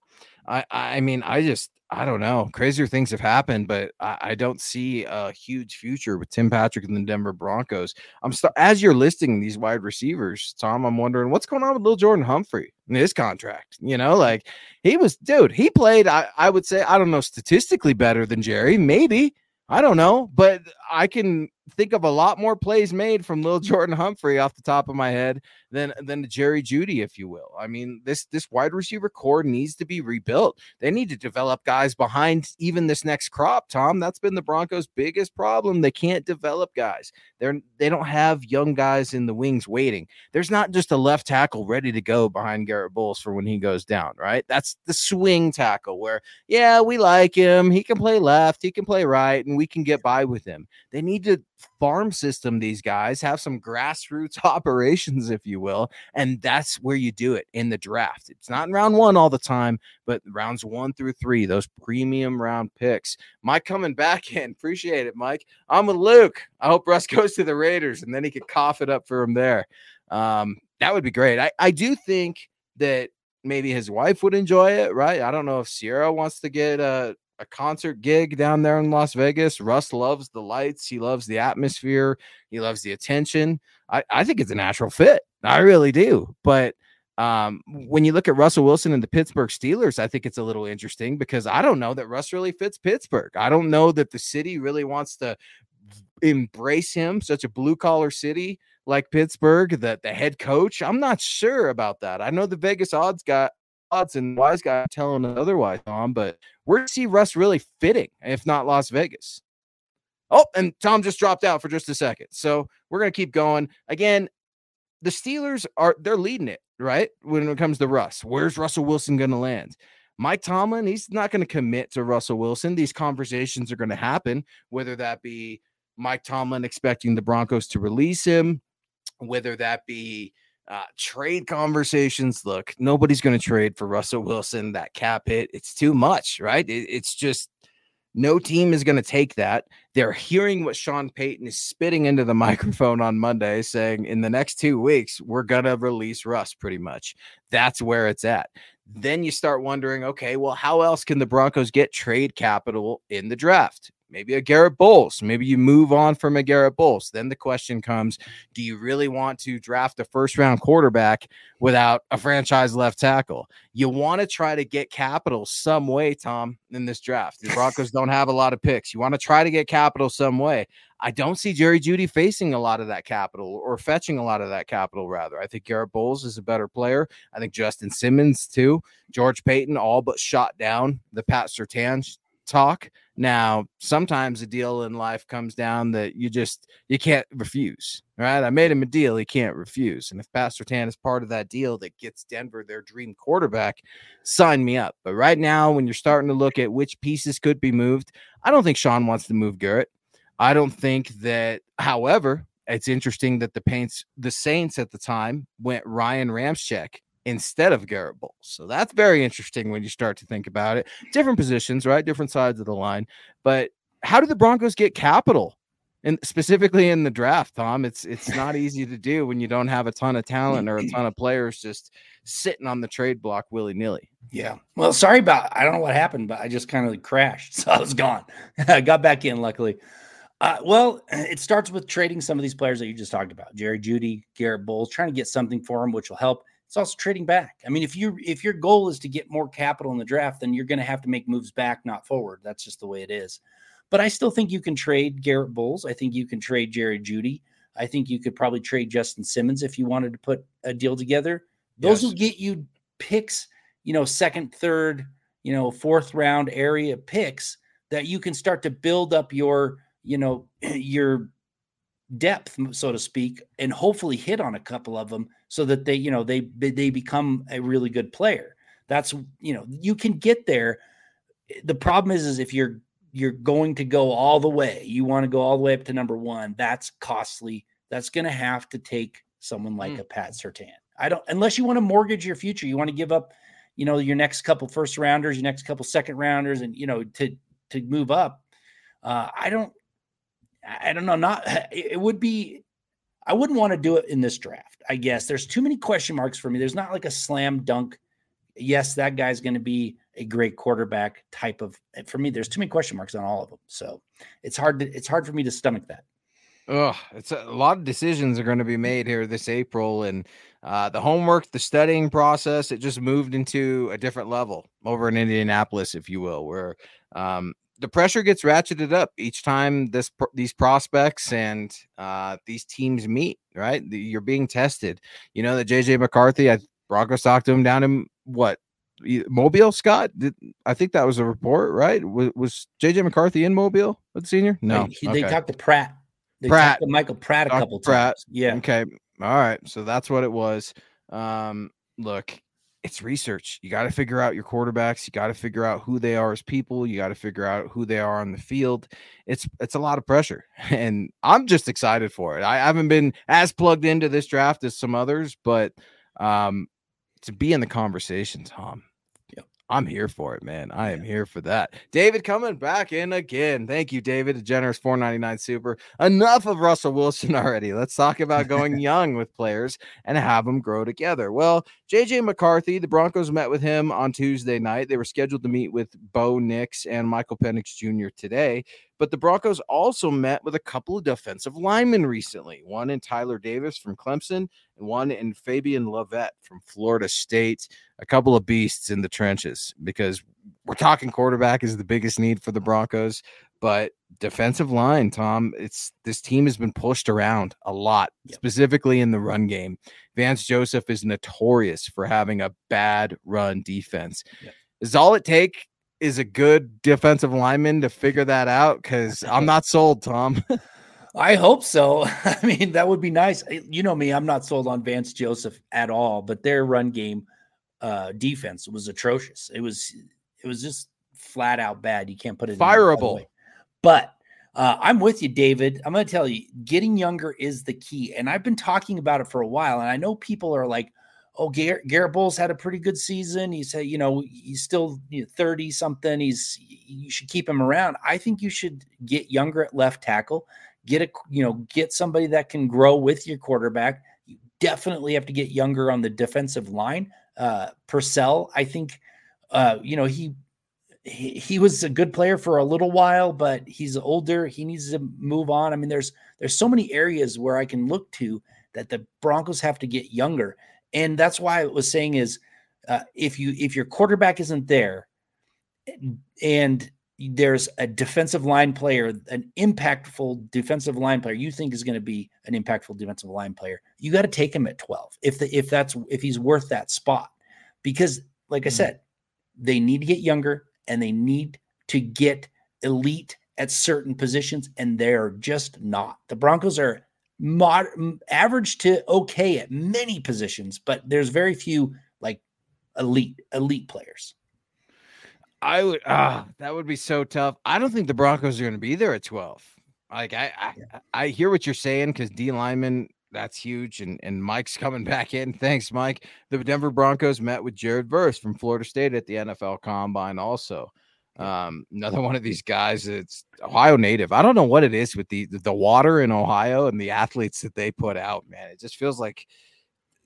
I, I mean, I just, I don't know. Crazier things have happened, but I, I don't see a huge future with Tim Patrick and the Denver Broncos. I'm st- as you're listing these wide receivers, Tom. I'm wondering what's going on with Lil Jordan Humphrey in his contract. You know, like he was, dude. He played. I, I would say, I don't know, statistically better than Jerry, maybe I don't know, but I can think of a lot more plays made from Lil Jordan Humphrey off the top of my head than than Jerry Jeudy, if you will. I mean, this this wide receiver core needs to be rebuilt. They need to develop guys behind even this next crop. Tom, that's been the Broncos' biggest problem. They can't develop guys. They're they don't have young guys in the wings waiting. There's not just a left tackle ready to go behind Garrett Bolles for when he goes down. Right? That's the swing tackle where yeah, we like him. He can play left. He can play right, and we can get by with him. They need to farm system these guys, have some grassroots operations, if you will. And that's where you do it in the draft. It's not in round one all the time, but rounds one through three, those premium round picks. Mike coming back in. Appreciate it, Mike. I'm with Luke. I hope Russ goes to the Raiders and then he could cough it up for him there. Um, that would be great. I, I do think that maybe his wife would enjoy it, right? I don't know if Ciara wants to get a a concert gig down there in Las Vegas. Russ loves the lights, he loves the atmosphere, he loves the attention. I, I think it's a natural fit. I really do. But um, when you look at Russell Wilson and the Pittsburgh Steelers, I think it's a little interesting because I don't know that Russ really fits Pittsburgh. I don't know that the city really wants to embrace him, such a blue collar city like Pittsburgh, that the head coach. I'm not sure about that. I know the Vegas odds got odds and wise guy telling otherwise, Tom, but where does see Russ really fitting, if not Las Vegas? Oh, and Tom just dropped out for just a second. So we're gonna keep going. Again, the Steelers are they're leading it, right? When it comes to Russ. Where's Russell Wilson gonna land? Mike Tomlin, he's not going to commit to Russell Wilson. These conversations are going to happen, whether that be Mike Tomlin expecting the Broncos to release him, whether that be uh, trade conversations. Look, nobody's going to trade for Russell Wilson. That cap hit, it's too much, right? It, it's just no team is going to take that. They're hearing what Sean Payton is spitting into the microphone on Monday, saying in the next two weeks, we're going to release Russ pretty much. That's where it's at. Then you start wondering, okay, well, how else can the Broncos get trade capital in the draft? Maybe a Garrett Bolles. Maybe you move on from a Garrett Bolles. Then the question comes do you really want to draft a first round quarterback without a franchise left tackle? You want to try to get capital some way, Tom, in this draft. The Broncos don't have a lot of picks. You want to try to get capital some way. I don't see Jerry Jeudy facing a lot of that capital or fetching a lot of that capital, rather. I think Garrett Bolles is a better player. I think Justin Simmons, too. George Paton, all but shot down the Pat Surtain talk. Now, sometimes a deal in life comes down that you just you can't refuse. Right? I made him a deal he can't refuse. And if Pat Surtain is part of that deal that gets Denver their dream quarterback, sign me up. But right now, when you're starting to look at which pieces could be moved, I don't think Sean wants to move Garrett. I don't think that, however, it's interesting that the Paints, the Saints at the time went Ryan Ramczyk instead of Garrett Bolles. So that's very interesting when you start to think about it. Different positions, right? Different sides of the line. But how do the Broncos get capital? And specifically in the draft, Tom, it's it's not easy to do when you don't have a ton of talent or a ton of players just sitting on the trade block willy nilly. Yeah. Well, sorry about I don't know what happened, but I just kind of crashed, so I was gone. I got back in, luckily. Uh, well, it starts with trading some of these players that you just talked about, Jerry Jeudy, Garrett Bolles, trying to get something for them, which will help. It's also trading back. I mean, if you if your goal is to get more capital in the draft, then you're going to have to make moves back, not forward. That's just the way it is. But I still think you can trade Garrett Bolles. I think you can trade Jerry Jeudy. I think you could probably trade Justin Simmons if you wanted to put a deal together. Those yes. will get you picks, you know, second, third, you know, fourth round area picks that you can start to build up your, you know, your depth, so to speak, and hopefully hit on a couple of them so that they, you know, they they become a really good player. That's you know, you can get there. The problem is, is if you're you're going to go all the way. You want to go all the way up to number one. That's costly. That's going to have to take someone like mm. a Pat Surtain. I don't, unless you want to mortgage your future, you want to give up, you know, your next couple first rounders, your next couple second rounders, and you know, to to move up. Uh, I don't, I don't know. Not it would be. I wouldn't want to do it in this draft. I guess there's too many question marks for me. There's not like a slam dunk. Yes, that guy's going to be a great quarterback type of eh, for me there's too many question marks on all of them so it's hard to it's hard for me to stomach that oh it's a, a lot of decisions are going to be made here this april and uh, the homework the studying process it just moved into a different level over in indianapolis if you will where um, the pressure gets ratcheted up each time this these prospects and uh, these teams meet right the, you're being tested you know that jj mccarthy i broncos talked to him down in what Mobile, Scott? Did, I think that was a report, right? Was, was JJ McCarthy in Mobile with senior? No, he, okay. they talked to Pratt. They Pratt, to Michael Pratt a Dr. couple Pratt. times. Yeah. Okay. All right. So that's what it was. Um, look, it's research. You got to figure out your quarterbacks. You got to figure out who they are as people. You got to figure out who they are on the field. It's it's a lot of pressure, and I'm just excited for it. I haven't been as plugged into this draft as some others, but um, to be in the conversation, Tom. I'm here for it, man. I am here for that. David coming back in again. Thank you, David. A generous 499 super. Enough of Russell Wilson already. Let's talk about going young with players and have them grow together. Well, JJ McCarthy, the Broncos met with him on Tuesday night. They were scheduled to meet with Bo Nix and Michael Penix Jr. today. But the Broncos also met with a couple of defensive linemen recently, one in Tyler Davis from Clemson and one in Fabien Lovett from Florida State. A couple of beasts in the trenches because we're talking quarterback is the biggest need for the Broncos, but defensive line, Tom, it's this team has been pushed around a lot, yep. specifically in the run game. Vance Joseph is notorious for having a bad run defense. Yep. Is all it take is a good defensive lineman to figure that out? Because I'm not sold, Tom. I hope so. I mean, that would be nice. You know me, I'm not sold on Vance Joseph at all, but their run game uh defense was atrocious. It was it was just flat out bad. You can't put it fireable. But uh, I'm with you, David. I'm going to tell you, getting younger is the key. And I've been talking about it for a while. And I know people are like, oh, Garrett, Garrett Bolles had a pretty good season. He said, you know, he's still 30 you know, something. He's you should keep him around. I think you should get younger at left tackle. Get a you know get somebody that can grow with your quarterback. You definitely have to get younger on the defensive line. Uh, Purcell, I think, uh, you know he, he he was a good player for a little while, but he's older. He needs to move on. I mean, there's there's so many areas where I can look to that the Broncos have to get younger and that's why I was saying is uh, if you if your quarterback isn't there and there's a defensive line player, an impactful defensive line player you think is going to be an impactful defensive line player, you got to take him at 12 if the if that's if he's worth that spot. Because like I mm-hmm. said, they need to get younger and they need to get elite at certain positions and they're just not. The Broncos are mod average to okay at many positions, but there's very few like elite elite players. I would ah, that would be so tough. I don't think the Broncos are going to be there at 12. Like I I, yeah. I hear what you're saying because D lineman that's huge. And and Mike's coming back in. Thanks, Mike. The Denver Broncos met with Jared Verse from Florida State at the NFL Combine. Also, um, another one of these guys. It's Ohio native. I don't know what it is with the the water in Ohio and the athletes that they put out. Man, it just feels like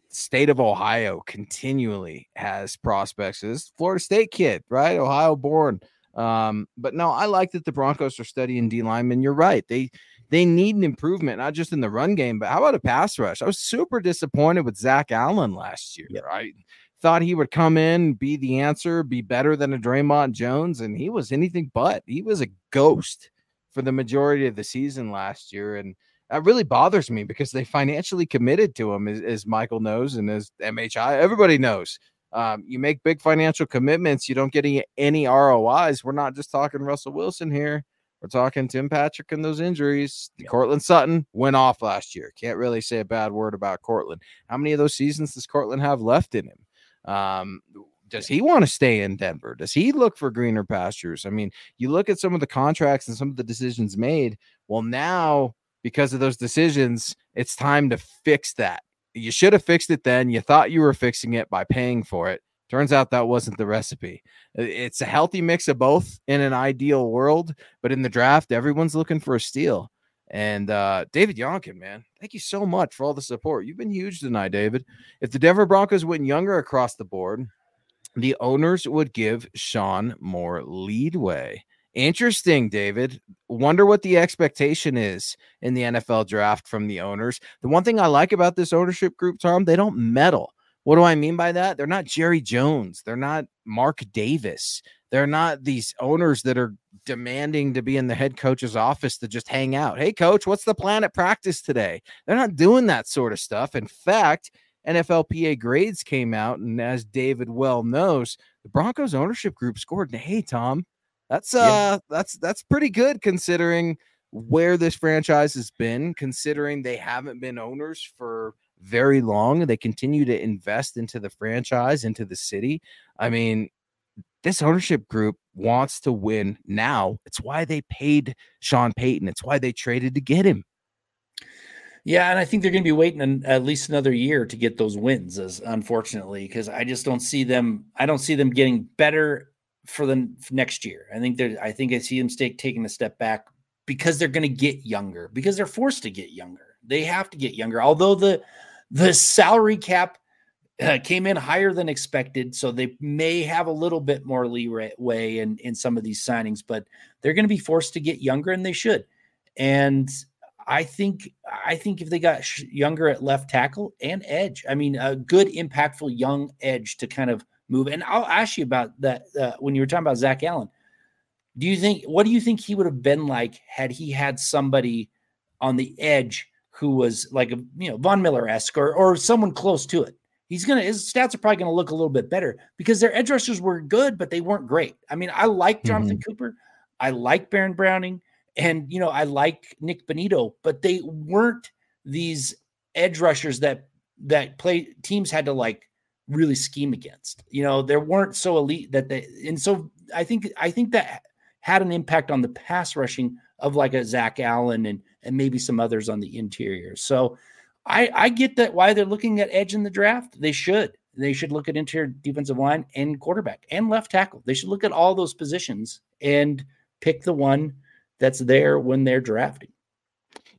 state of Ohio continually has prospects. This Florida State kid, right? Ohio born. Um, but no, I like that the Broncos are studying D linemen. You're right. They they need an improvement, not just in the run game, but how about a pass rush? I was super disappointed with Zach Allen last year. Yep. Right. Thought he would come in, be the answer, be better than a Dre'Mont Jones, and he was anything but. He was a ghost for the majority of the season last year. And that really bothers me because they financially committed to him, as, as Michael knows, and as MHI, everybody knows. Um, you make big financial commitments, you don't get any, any ROIs. We're not just talking Russell Wilson here. We're talking Tim Patrick and those injuries. Yeah. Courtland Sutton went off last year. Can't really say a bad word about Courtland. How many of those seasons does Courtland have left in him? Um, does he want to stay in Denver? Does he look for greener pastures? I mean, you look at some of the contracts and some of the decisions made. Well, now because of those decisions, it's time to fix that. You should have fixed it then. You thought you were fixing it by paying for it. Turns out that wasn't the recipe. It's a healthy mix of both in an ideal world, but in the draft, everyone's looking for a steal. And uh, David Yonkin, man, thank you so much for all the support. You've been huge tonight, David. If the Denver Broncos went younger across the board, the owners would give Sean more leadway. Interesting, David. Wonder what the expectation is in the NFL draft from the owners. The one thing I like about this ownership group, Tom, they don't meddle. What do I mean by that? They're not Jerry Jones. They're not Mark Davis. They're not these owners that are demanding to be in the head coach's office to just hang out. Hey, coach, what's the plan at practice today? They're not doing that sort of stuff. In fact, NFLPA grades came out, and as David well knows, the Broncos ownership group scored. Hey, Tom, that's uh yeah. that's that's pretty good considering where this franchise has been, considering they haven't been owners for very long. They continue to invest into the franchise, into the city. I mean, this ownership group wants to win now. It's why they paid Sean Payton. It's why they traded to get him. Yeah, and I think they're going to be waiting an, at least another year to get those wins. As unfortunately, because I just don't see them. I don't see them getting better for the for next year. I think they're. I think I see them stay, taking a step back because they're going to get younger because they're forced to get younger. They have to get younger. Although the the salary cap uh, came in higher than expected, so they may have a little bit more leeway in in some of these signings, but they're going to be forced to get younger, and they should. And I think I think if they got sh- younger at left tackle and edge, I mean, a good impactful young edge to kind of move. And I'll ask you about that uh, when you were talking about Zach Allen. Do you think what do you think he would have been like had he had somebody on the edge who was like a you know Von Miller esque or or someone close to it? He's gonna his stats are probably gonna look a little bit better because their edge rushers were good, but they weren't great. I mean, I like Jonathan mm-hmm. Cooper, I like Baron Browning, and you know I like Nik Bonitto, but they weren't these edge rushers that that play teams had to like really scheme against. You know, there weren't so elite that they and so I think I think that had an impact on the pass rushing of like a Zach Allen and and maybe some others on the interior. So I I get that why they're looking at edge in the draft. They should. They should look at interior defensive line and quarterback and left tackle. They should look at all those positions and pick the one that's there when they're drafting.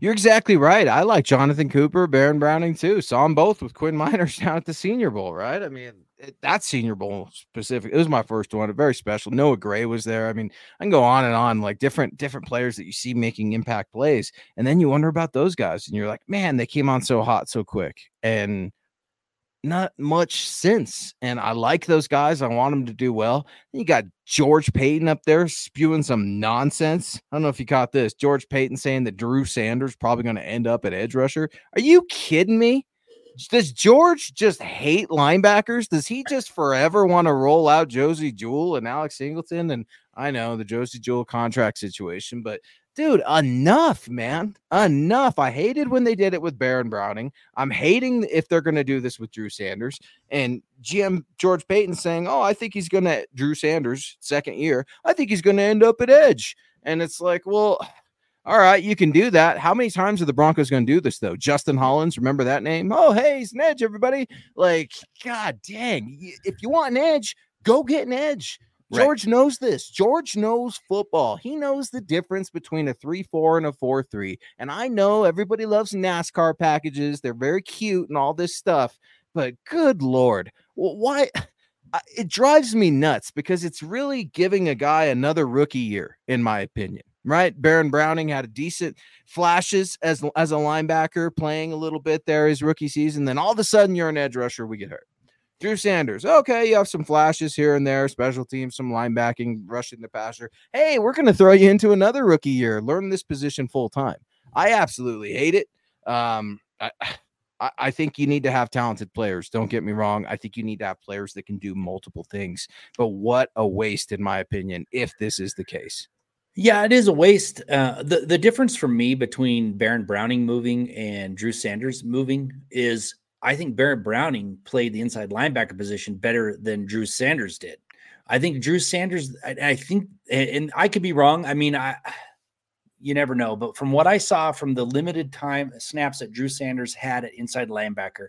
You're exactly right. I like Jonathan Cooper, Baron Browning too. Saw them both with Quinn Meinerz down at the Senior Bowl, right? I mean, it, that Senior Bowl specific. It was my first one. Very special. Noah Gray was there. I mean, I can go on and on, like different different players that you see making impact plays, and then you wonder about those guys, and you're like, man, they came on so hot so quick, and not much sense. And I like those guys. I want them to do well. you got George Paton up there spewing some nonsense. I don't know if you caught this. George Paton saying that Drew Sanders probably going to end up at edge rusher. Are you kidding me? Does George just hate linebackers? Does he just forever want to roll out Josey Jewell and Alex Singleton? And I know the Josey Jewell contract situation, but dude, enough, man. Enough. I hated when they did it with Baron Browning. I'm hating if they're going to do this with Drew Sanders. And GM George Paton saying, Oh, I think he's going to, Drew Sanders, second year, I think he's going to end up at edge. And it's like, well, All right, you can do that. How many times are the Broncos going to do this though? Justin Hollins, remember that name? Oh, hey, he's an edge, everybody. Like, god dang, if you want an edge, go get an edge. George right. knows this. George knows football. He knows the difference between a 3 4 and a 4 3. And I know everybody loves NASCAR packages. They're very cute and all this stuff. But good Lord, why? It drives me nuts because it's really giving a guy another rookie year, in my opinion. Right, Baron Browning had a decent flashes as as a linebacker, playing a little bit there his rookie season. Then all of a sudden, you're an edge rusher. We get hurt. Drew Sanders. Okay, you have some flashes here and there, special teams, some linebacking, rushing the passer. Hey, we're going to throw you into another rookie year. Learn this position full time. I absolutely hate it. Um, I, I think you need to have talented players. Don't get me wrong. I think you need to have players that can do multiple things. But what a waste, in my opinion, if this is the case. Yeah, it is a waste. Uh, the the difference for me between Baron Browning moving and Drew Sanders moving is I think Baron Browning played the inside linebacker position better than Drew Sanders did. I think Drew Sanders, I, I think, and I could be wrong. I mean, I you never know, but from what I saw from the limited time snaps that Drew Sanders had at inside linebacker,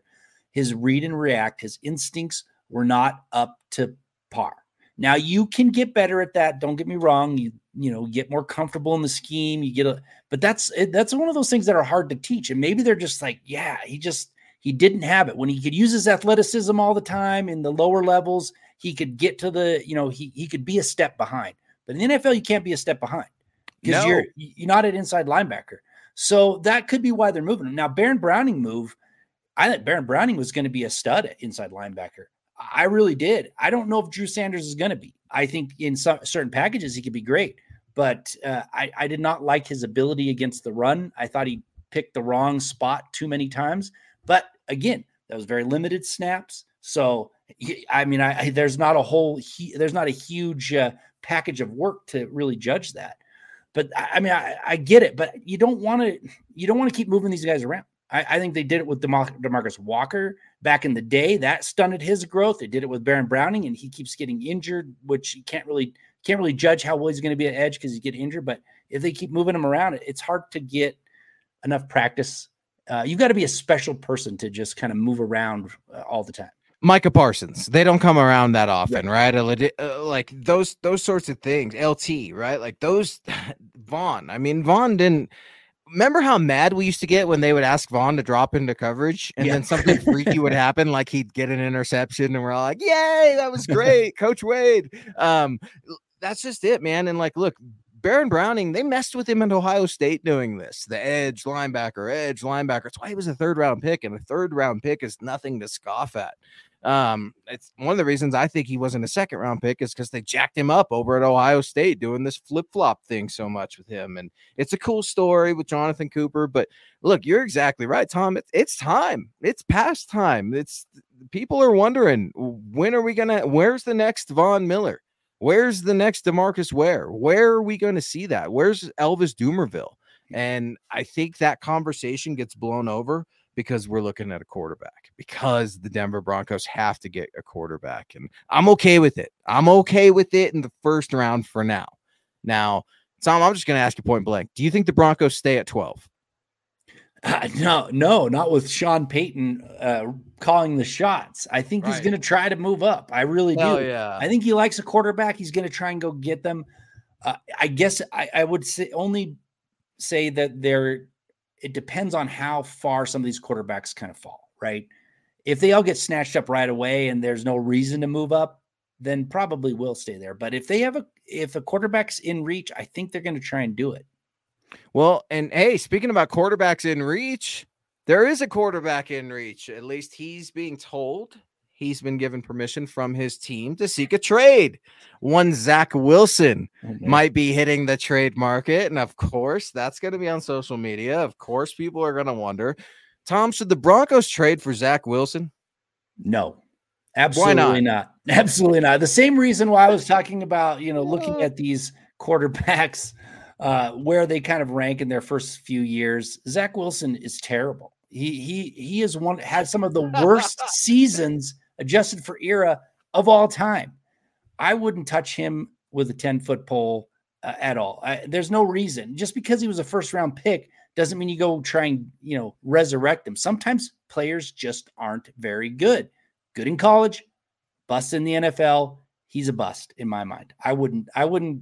his read and react, his instincts were not up to par. Now you can get better at that. Don't get me wrong. You you know get more comfortable in the scheme. You get a, but that's that's one of those things that are hard to teach. And maybe they're just like, yeah, he just he didn't have it when he could use his athleticism all the time in the lower levels. He could get to the, you know, he he could be a step behind. But in the NFL, you can't be a step behind because no. you're you're not an inside linebacker. So that could be why they're moving him. Now, Baron Browning move. I think Baron Browning was going to be a stud at inside linebacker. I really did. I don't know if Drew Sanders is going to be. I think in some certain packages he could be great, but uh, I, I did not like his ability against the run. I thought he picked the wrong spot too many times. But again, that was very limited snaps. So I mean, I, I there's not a whole he, there's not a huge uh, package of work to really judge that. But I, mean, I, I, get it, but you don't want to you don't want to keep moving these guys around. I, I think they did it with DeMar- Demarcus Walker back in the day. That stunted his growth. They did it with Baron Browning, and he keeps getting injured, which you can't really can't really judge how well he's going to be at edge because he get injured. But if they keep moving him around, it's hard to get enough practice uh, you've got to be a special person to just kind of move around uh, all the time. Micah Parsons, they don't come around that often, yeah. right? Uh, like those those sorts of things. LT, right? Like those. Von. I mean, Von didn't. Remember how mad we used to get when they would ask Von to drop into coverage, and yeah. then something freaky would happen, like he'd get an interception, and we're all like, "Yay, that was great, Coach Wade." Um, that's just it, man. And like, look, Baron Browning, they messed with him at Ohio State doing this. The edge linebacker, edge linebacker. That's why he was a third round pick, and a third round pick is nothing to scoff at. Um, it's one of the reasons I think he wasn't a second round pick is because they jacked him up over at Ohio State doing this flip flop thing so much with him. And it's a cool story with Jonathan Cooper. But look, you're exactly right, Tom. It's, it's time. It's past time. It's people are wondering when are we gonna? Where's the next Von Miller? Where's the next Demarcus Ware? Where are we going to see that? Where's Elvis Dumervil? Mm. And I think that conversation gets blown over because we're looking at a quarterback because the Denver Broncos have to get a quarterback. And I'm okay with it. I'm okay with it in the first round for now. Now, Tom, I'm just going to ask you point blank. Do you think the Broncos stay at 12? Uh, no, no, not with Sean Payton uh, calling the shots. I think right. he's going to try to move up. I really Hell do. Yeah. I think he likes a quarterback. He's going to try and go get them. Uh, I guess I, I, would say only say that there. It depends on how far some of these quarterbacks kind of fall. Right. If they all get snatched up right away and there's no reason to move up, then probably will stay there. But if they have a if a quarterback's in reach, I think they're going to try and do it. Well, and hey, speaking about quarterbacks in reach, there is a quarterback in reach. At least he's being told he's been given permission from his team to seek a trade. One Zach Wilson mm-hmm. might be hitting the trade market. And of course, that's going to be on social media. Of course, people are going to wonder Tom, should the Broncos trade for Zach Wilson? No, absolutely not? not? Absolutely not. The same reason why I was talking about, you know, looking at these quarterbacks uh, where they kind of rank in their first few years. Zach Wilson is terrible. He he he is one had some of the worst seasons adjusted for era of all time. I wouldn't touch him with a 10 foot pole uh, at all. I, there's no reason. Just because he was a first round pick doesn't mean you go try and you know resurrect him. Sometimes players just aren't very good. Good in college, bust in the NFL. He's a bust in my mind. I wouldn't. I wouldn't.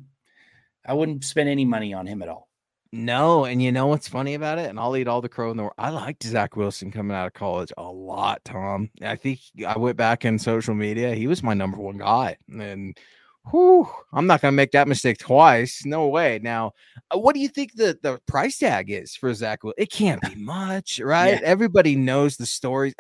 I wouldn't spend any money on him at all. No, and you know what's funny about it? And I'll eat all the crow in the world. I liked Zach Wilson coming out of college a lot, Tom. I think I went back in social media. He was my number one guy. And whew, I'm not going to make that mistake twice. No way. Now, uh, what do you think the, the price tag is for Zach Wilson? It can't be much, right? Yeah. Everybody knows the stories.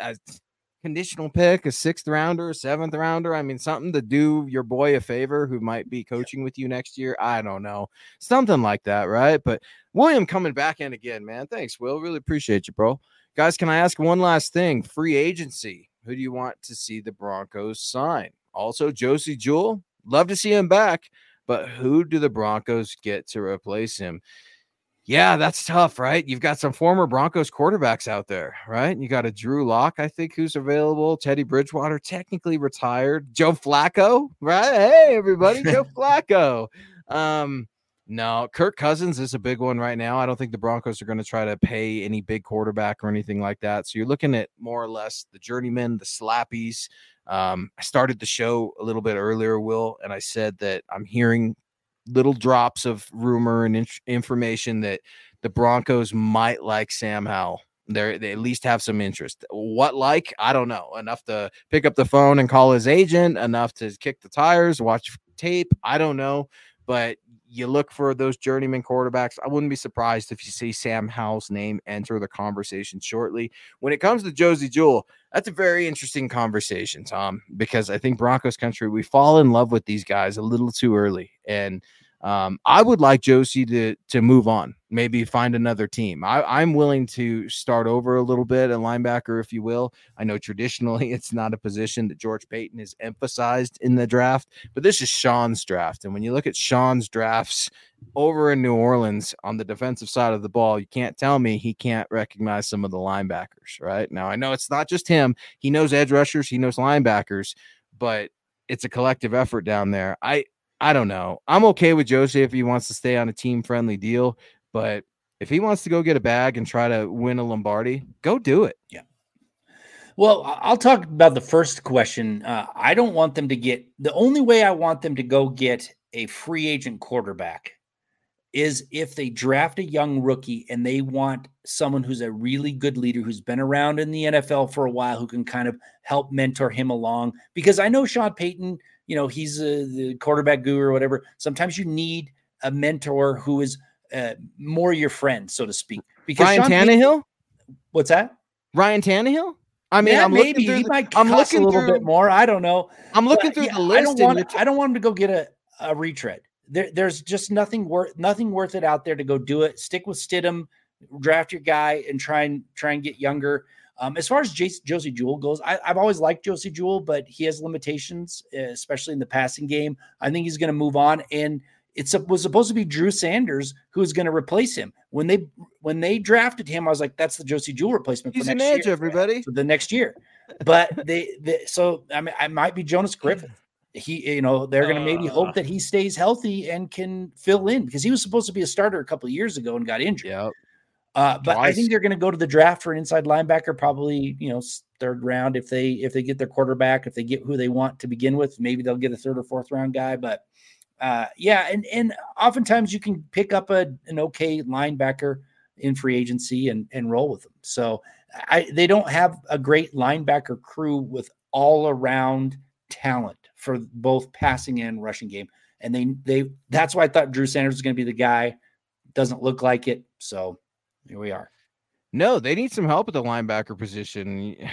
Conditional pick, a sixth rounder, a seventh rounder. I mean, something to do your boy a favor who might be coaching with you next year. I don't know. Something like that, right? But William coming back in again, man. Thanks, Will. Really appreciate you, bro. Guys, can I ask one last thing? Free agency. Who do you want to see the Broncos sign? Also, Josey Jewell. Love to see him back, but who do the Broncos get to replace him? Yeah, that's tough, right? You've got some former Broncos quarterbacks out there, right? You got a Drew Lock, I think, who's available. Teddy Bridgewater, technically retired. Joe Flacco, right? Hey, everybody, Joe Flacco. Um, no, Kirk Cousins is a big one right now. I don't think the Broncos are going to try to pay any big quarterback or anything like that. So you're looking at more or less the journeymen, the slappies. Um, I started the show a little bit earlier, Will, and I said that I'm hearing little drops of rumor and in- information that the Broncos might like Sam Howell. They're, they at least have some interest. What like? I don't know. Enough to pick up the phone and call his agent, enough to kick the tires, watch tape. I don't know. But you look for those journeyman quarterbacks. I wouldn't be surprised if you see Sam Howell's name enter the conversation shortly. When it comes to Josey Jewell, that's a very interesting conversation, Tom, because I think Broncos country, we fall in love with these guys a little too early. And um, I would like Josey to to move on, maybe find another team. I, am willing to start over a little bit at linebacker, if you will. I know traditionally it's not a position that George Paton has emphasized in the draft, but this is Sean's draft. And when you look at Sean's drafts over in New Orleans on the defensive side of the ball, you can't tell me he can't recognize some of the linebackers, right? Now I know it's not just him, he knows edge rushers, he knows linebackers, but it's a collective effort down there. I I don't know. I'm okay with Josey if he wants to stay on a team friendly deal, but if he wants to go get a bag and try to win a Lombardi, go do it. Yeah. Well, I'll talk about the first question. Uh, I don't want them to get the only way I want them to go get a free agent quarterback is if they draft a young rookie and they want someone who's a really good leader who's been around in the NFL for a while who can kind of help mentor him along. Because I know Sean Payton you know, he's a, the quarterback guru or whatever. Sometimes you need a mentor who is uh, more your friend, so to speak. Because Ryan Sean Tannehill. what's that? Ryan Tannehill. I mean, yeah, I'm maybe he the, might. I'm looking a little through, bit more. I don't know. I'm looking but, through yeah, the list. I don't want. T- I don't want him to go get a, a retread. There, there's just nothing worth nothing worth it out there to go do it. Stick with Stidham, draft your guy, and try and try and get younger. Um, as far as Jace, Josey Jewell goes, I, have always liked Josey Jewell, but he has limitations, especially in the passing game. I think he's going to move on, and it was supposed to be Drew Sanders who's going to replace him. When they when they drafted him, I was like, "That's the Josey Jewell replacement." He's for next an edge, year, everybody. For the next year, but they, they, so I mean, I might be Jonas Griffith. He, you know, they're going to maybe hope that he stays healthy and can fill in because he was supposed to be a starter a couple of years ago and got injured. Yeah. Uh, but Twice. I think they're going to go to the draft for an inside linebacker, probably you know third round if they if they get their quarterback, if they get who they want to begin with, maybe they'll get a third or fourth round guy. But uh, yeah, and and oftentimes you can pick up a an okay linebacker in free agency and and roll with them. So I they don't have a great linebacker crew with all around talent for both passing and rushing game, and they they that's why I thought Drew Sanders was going to be the guy. Doesn't look like it, so here we are. No, they need some help at the linebacker position.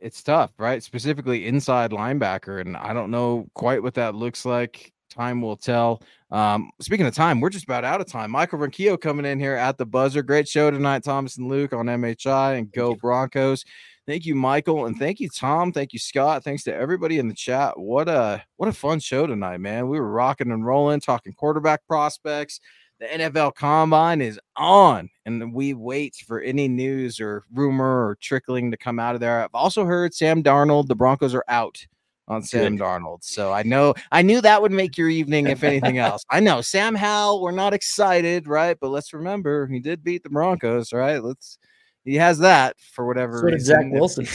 It's tough, right? Specifically inside linebacker. And I don't know quite what that looks like. Time will tell. Um, speaking of time, we're just about out of time. Michael Ronquillo coming in here at the buzzer. Great show tonight, Thomas and Luke on MHI and Go Broncos. Thank you, Michael, and thank you, Tom. Thank you, Scott. Thanks to everybody in the chat. What a what a fun show tonight, man. We were rocking and rolling, talking quarterback prospects, the NFL combine is on and we wait for any news or rumor or trickling to come out of there. I've also heard Sam Darnold, the Broncos are out on Sam Good. Darnold. So I know I knew that would make your evening, if anything else. I know Sam Howell, we're not excited, right? But let's remember he did beat the Broncos, right? Let's he has that for whatever so reason. Zach Wilson.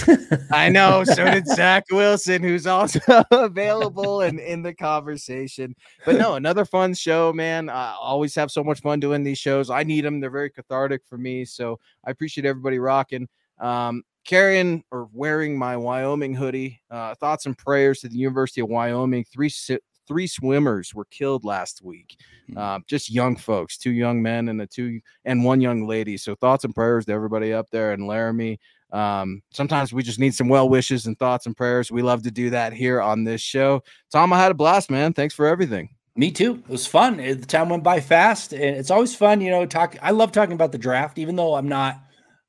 I know. So did Zach Wilson, who's also available and in the conversation. But no, another fun show, man. I always have so much fun doing these shows. I need them. They're very cathartic for me. So I appreciate everybody rocking. Um, carrying or wearing my Wyoming hoodie. Uh, thoughts and prayers to the University of Wyoming. Three three swimmers were killed last week. Hmm. Uh, just young folks, two young men and a two and one young lady. So thoughts and prayers to everybody up there in Laramie. Um, sometimes we just need some well wishes and thoughts and prayers. We love to do that here on this show. Tom, I had a blast, man. Thanks for everything. Me too. It was fun. The time went by fast, and it's always fun, you know. Talk. I love talking about the draft, even though I'm not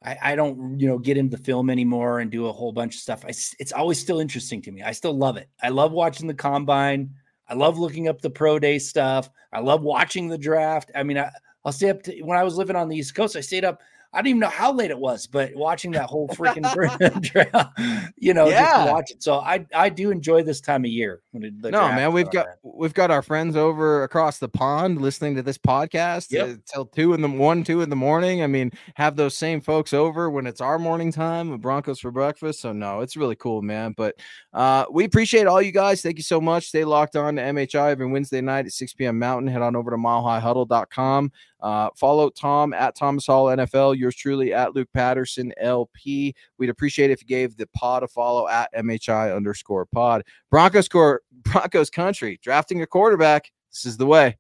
I, I don't, you know, get into film anymore and do a whole bunch of stuff. I, it's always still interesting to me. I still love it. I love watching the combine. I love looking up the pro day stuff. I love watching the draft. I mean, I, I'll stay up to when I was living on the East Coast. I stayed up I don't even know how late it was, but watching that whole freaking trail, you know, yeah. just watch it. So I I do enjoy this time of year. no, man, we've got we've got our friends over across the pond listening to this podcast yep. till two in the one, two in the morning. I mean, have those same folks over when it's our morning time Broncos for breakfast. So no, it's really cool, man. But uh, we appreciate all you guys. Thank you so much. Stay locked on to MHI every Wednesday night at 6 p.m. Mountain. Head on over to milehighhuddle.com. Uh, follow Tom at Thomas Hall NFL. Yours truly at Luke Patterson LP. We'd appreciate if you gave the pod a follow at MHI underscore pod. Broncos score Broncos country drafting a quarterback. This is the way.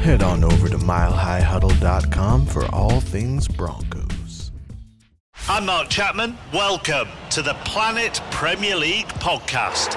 Head on over to milehighhuddle.com for all things Broncos. I'm Mark Chapman. Welcome to the Planet Premier League podcast.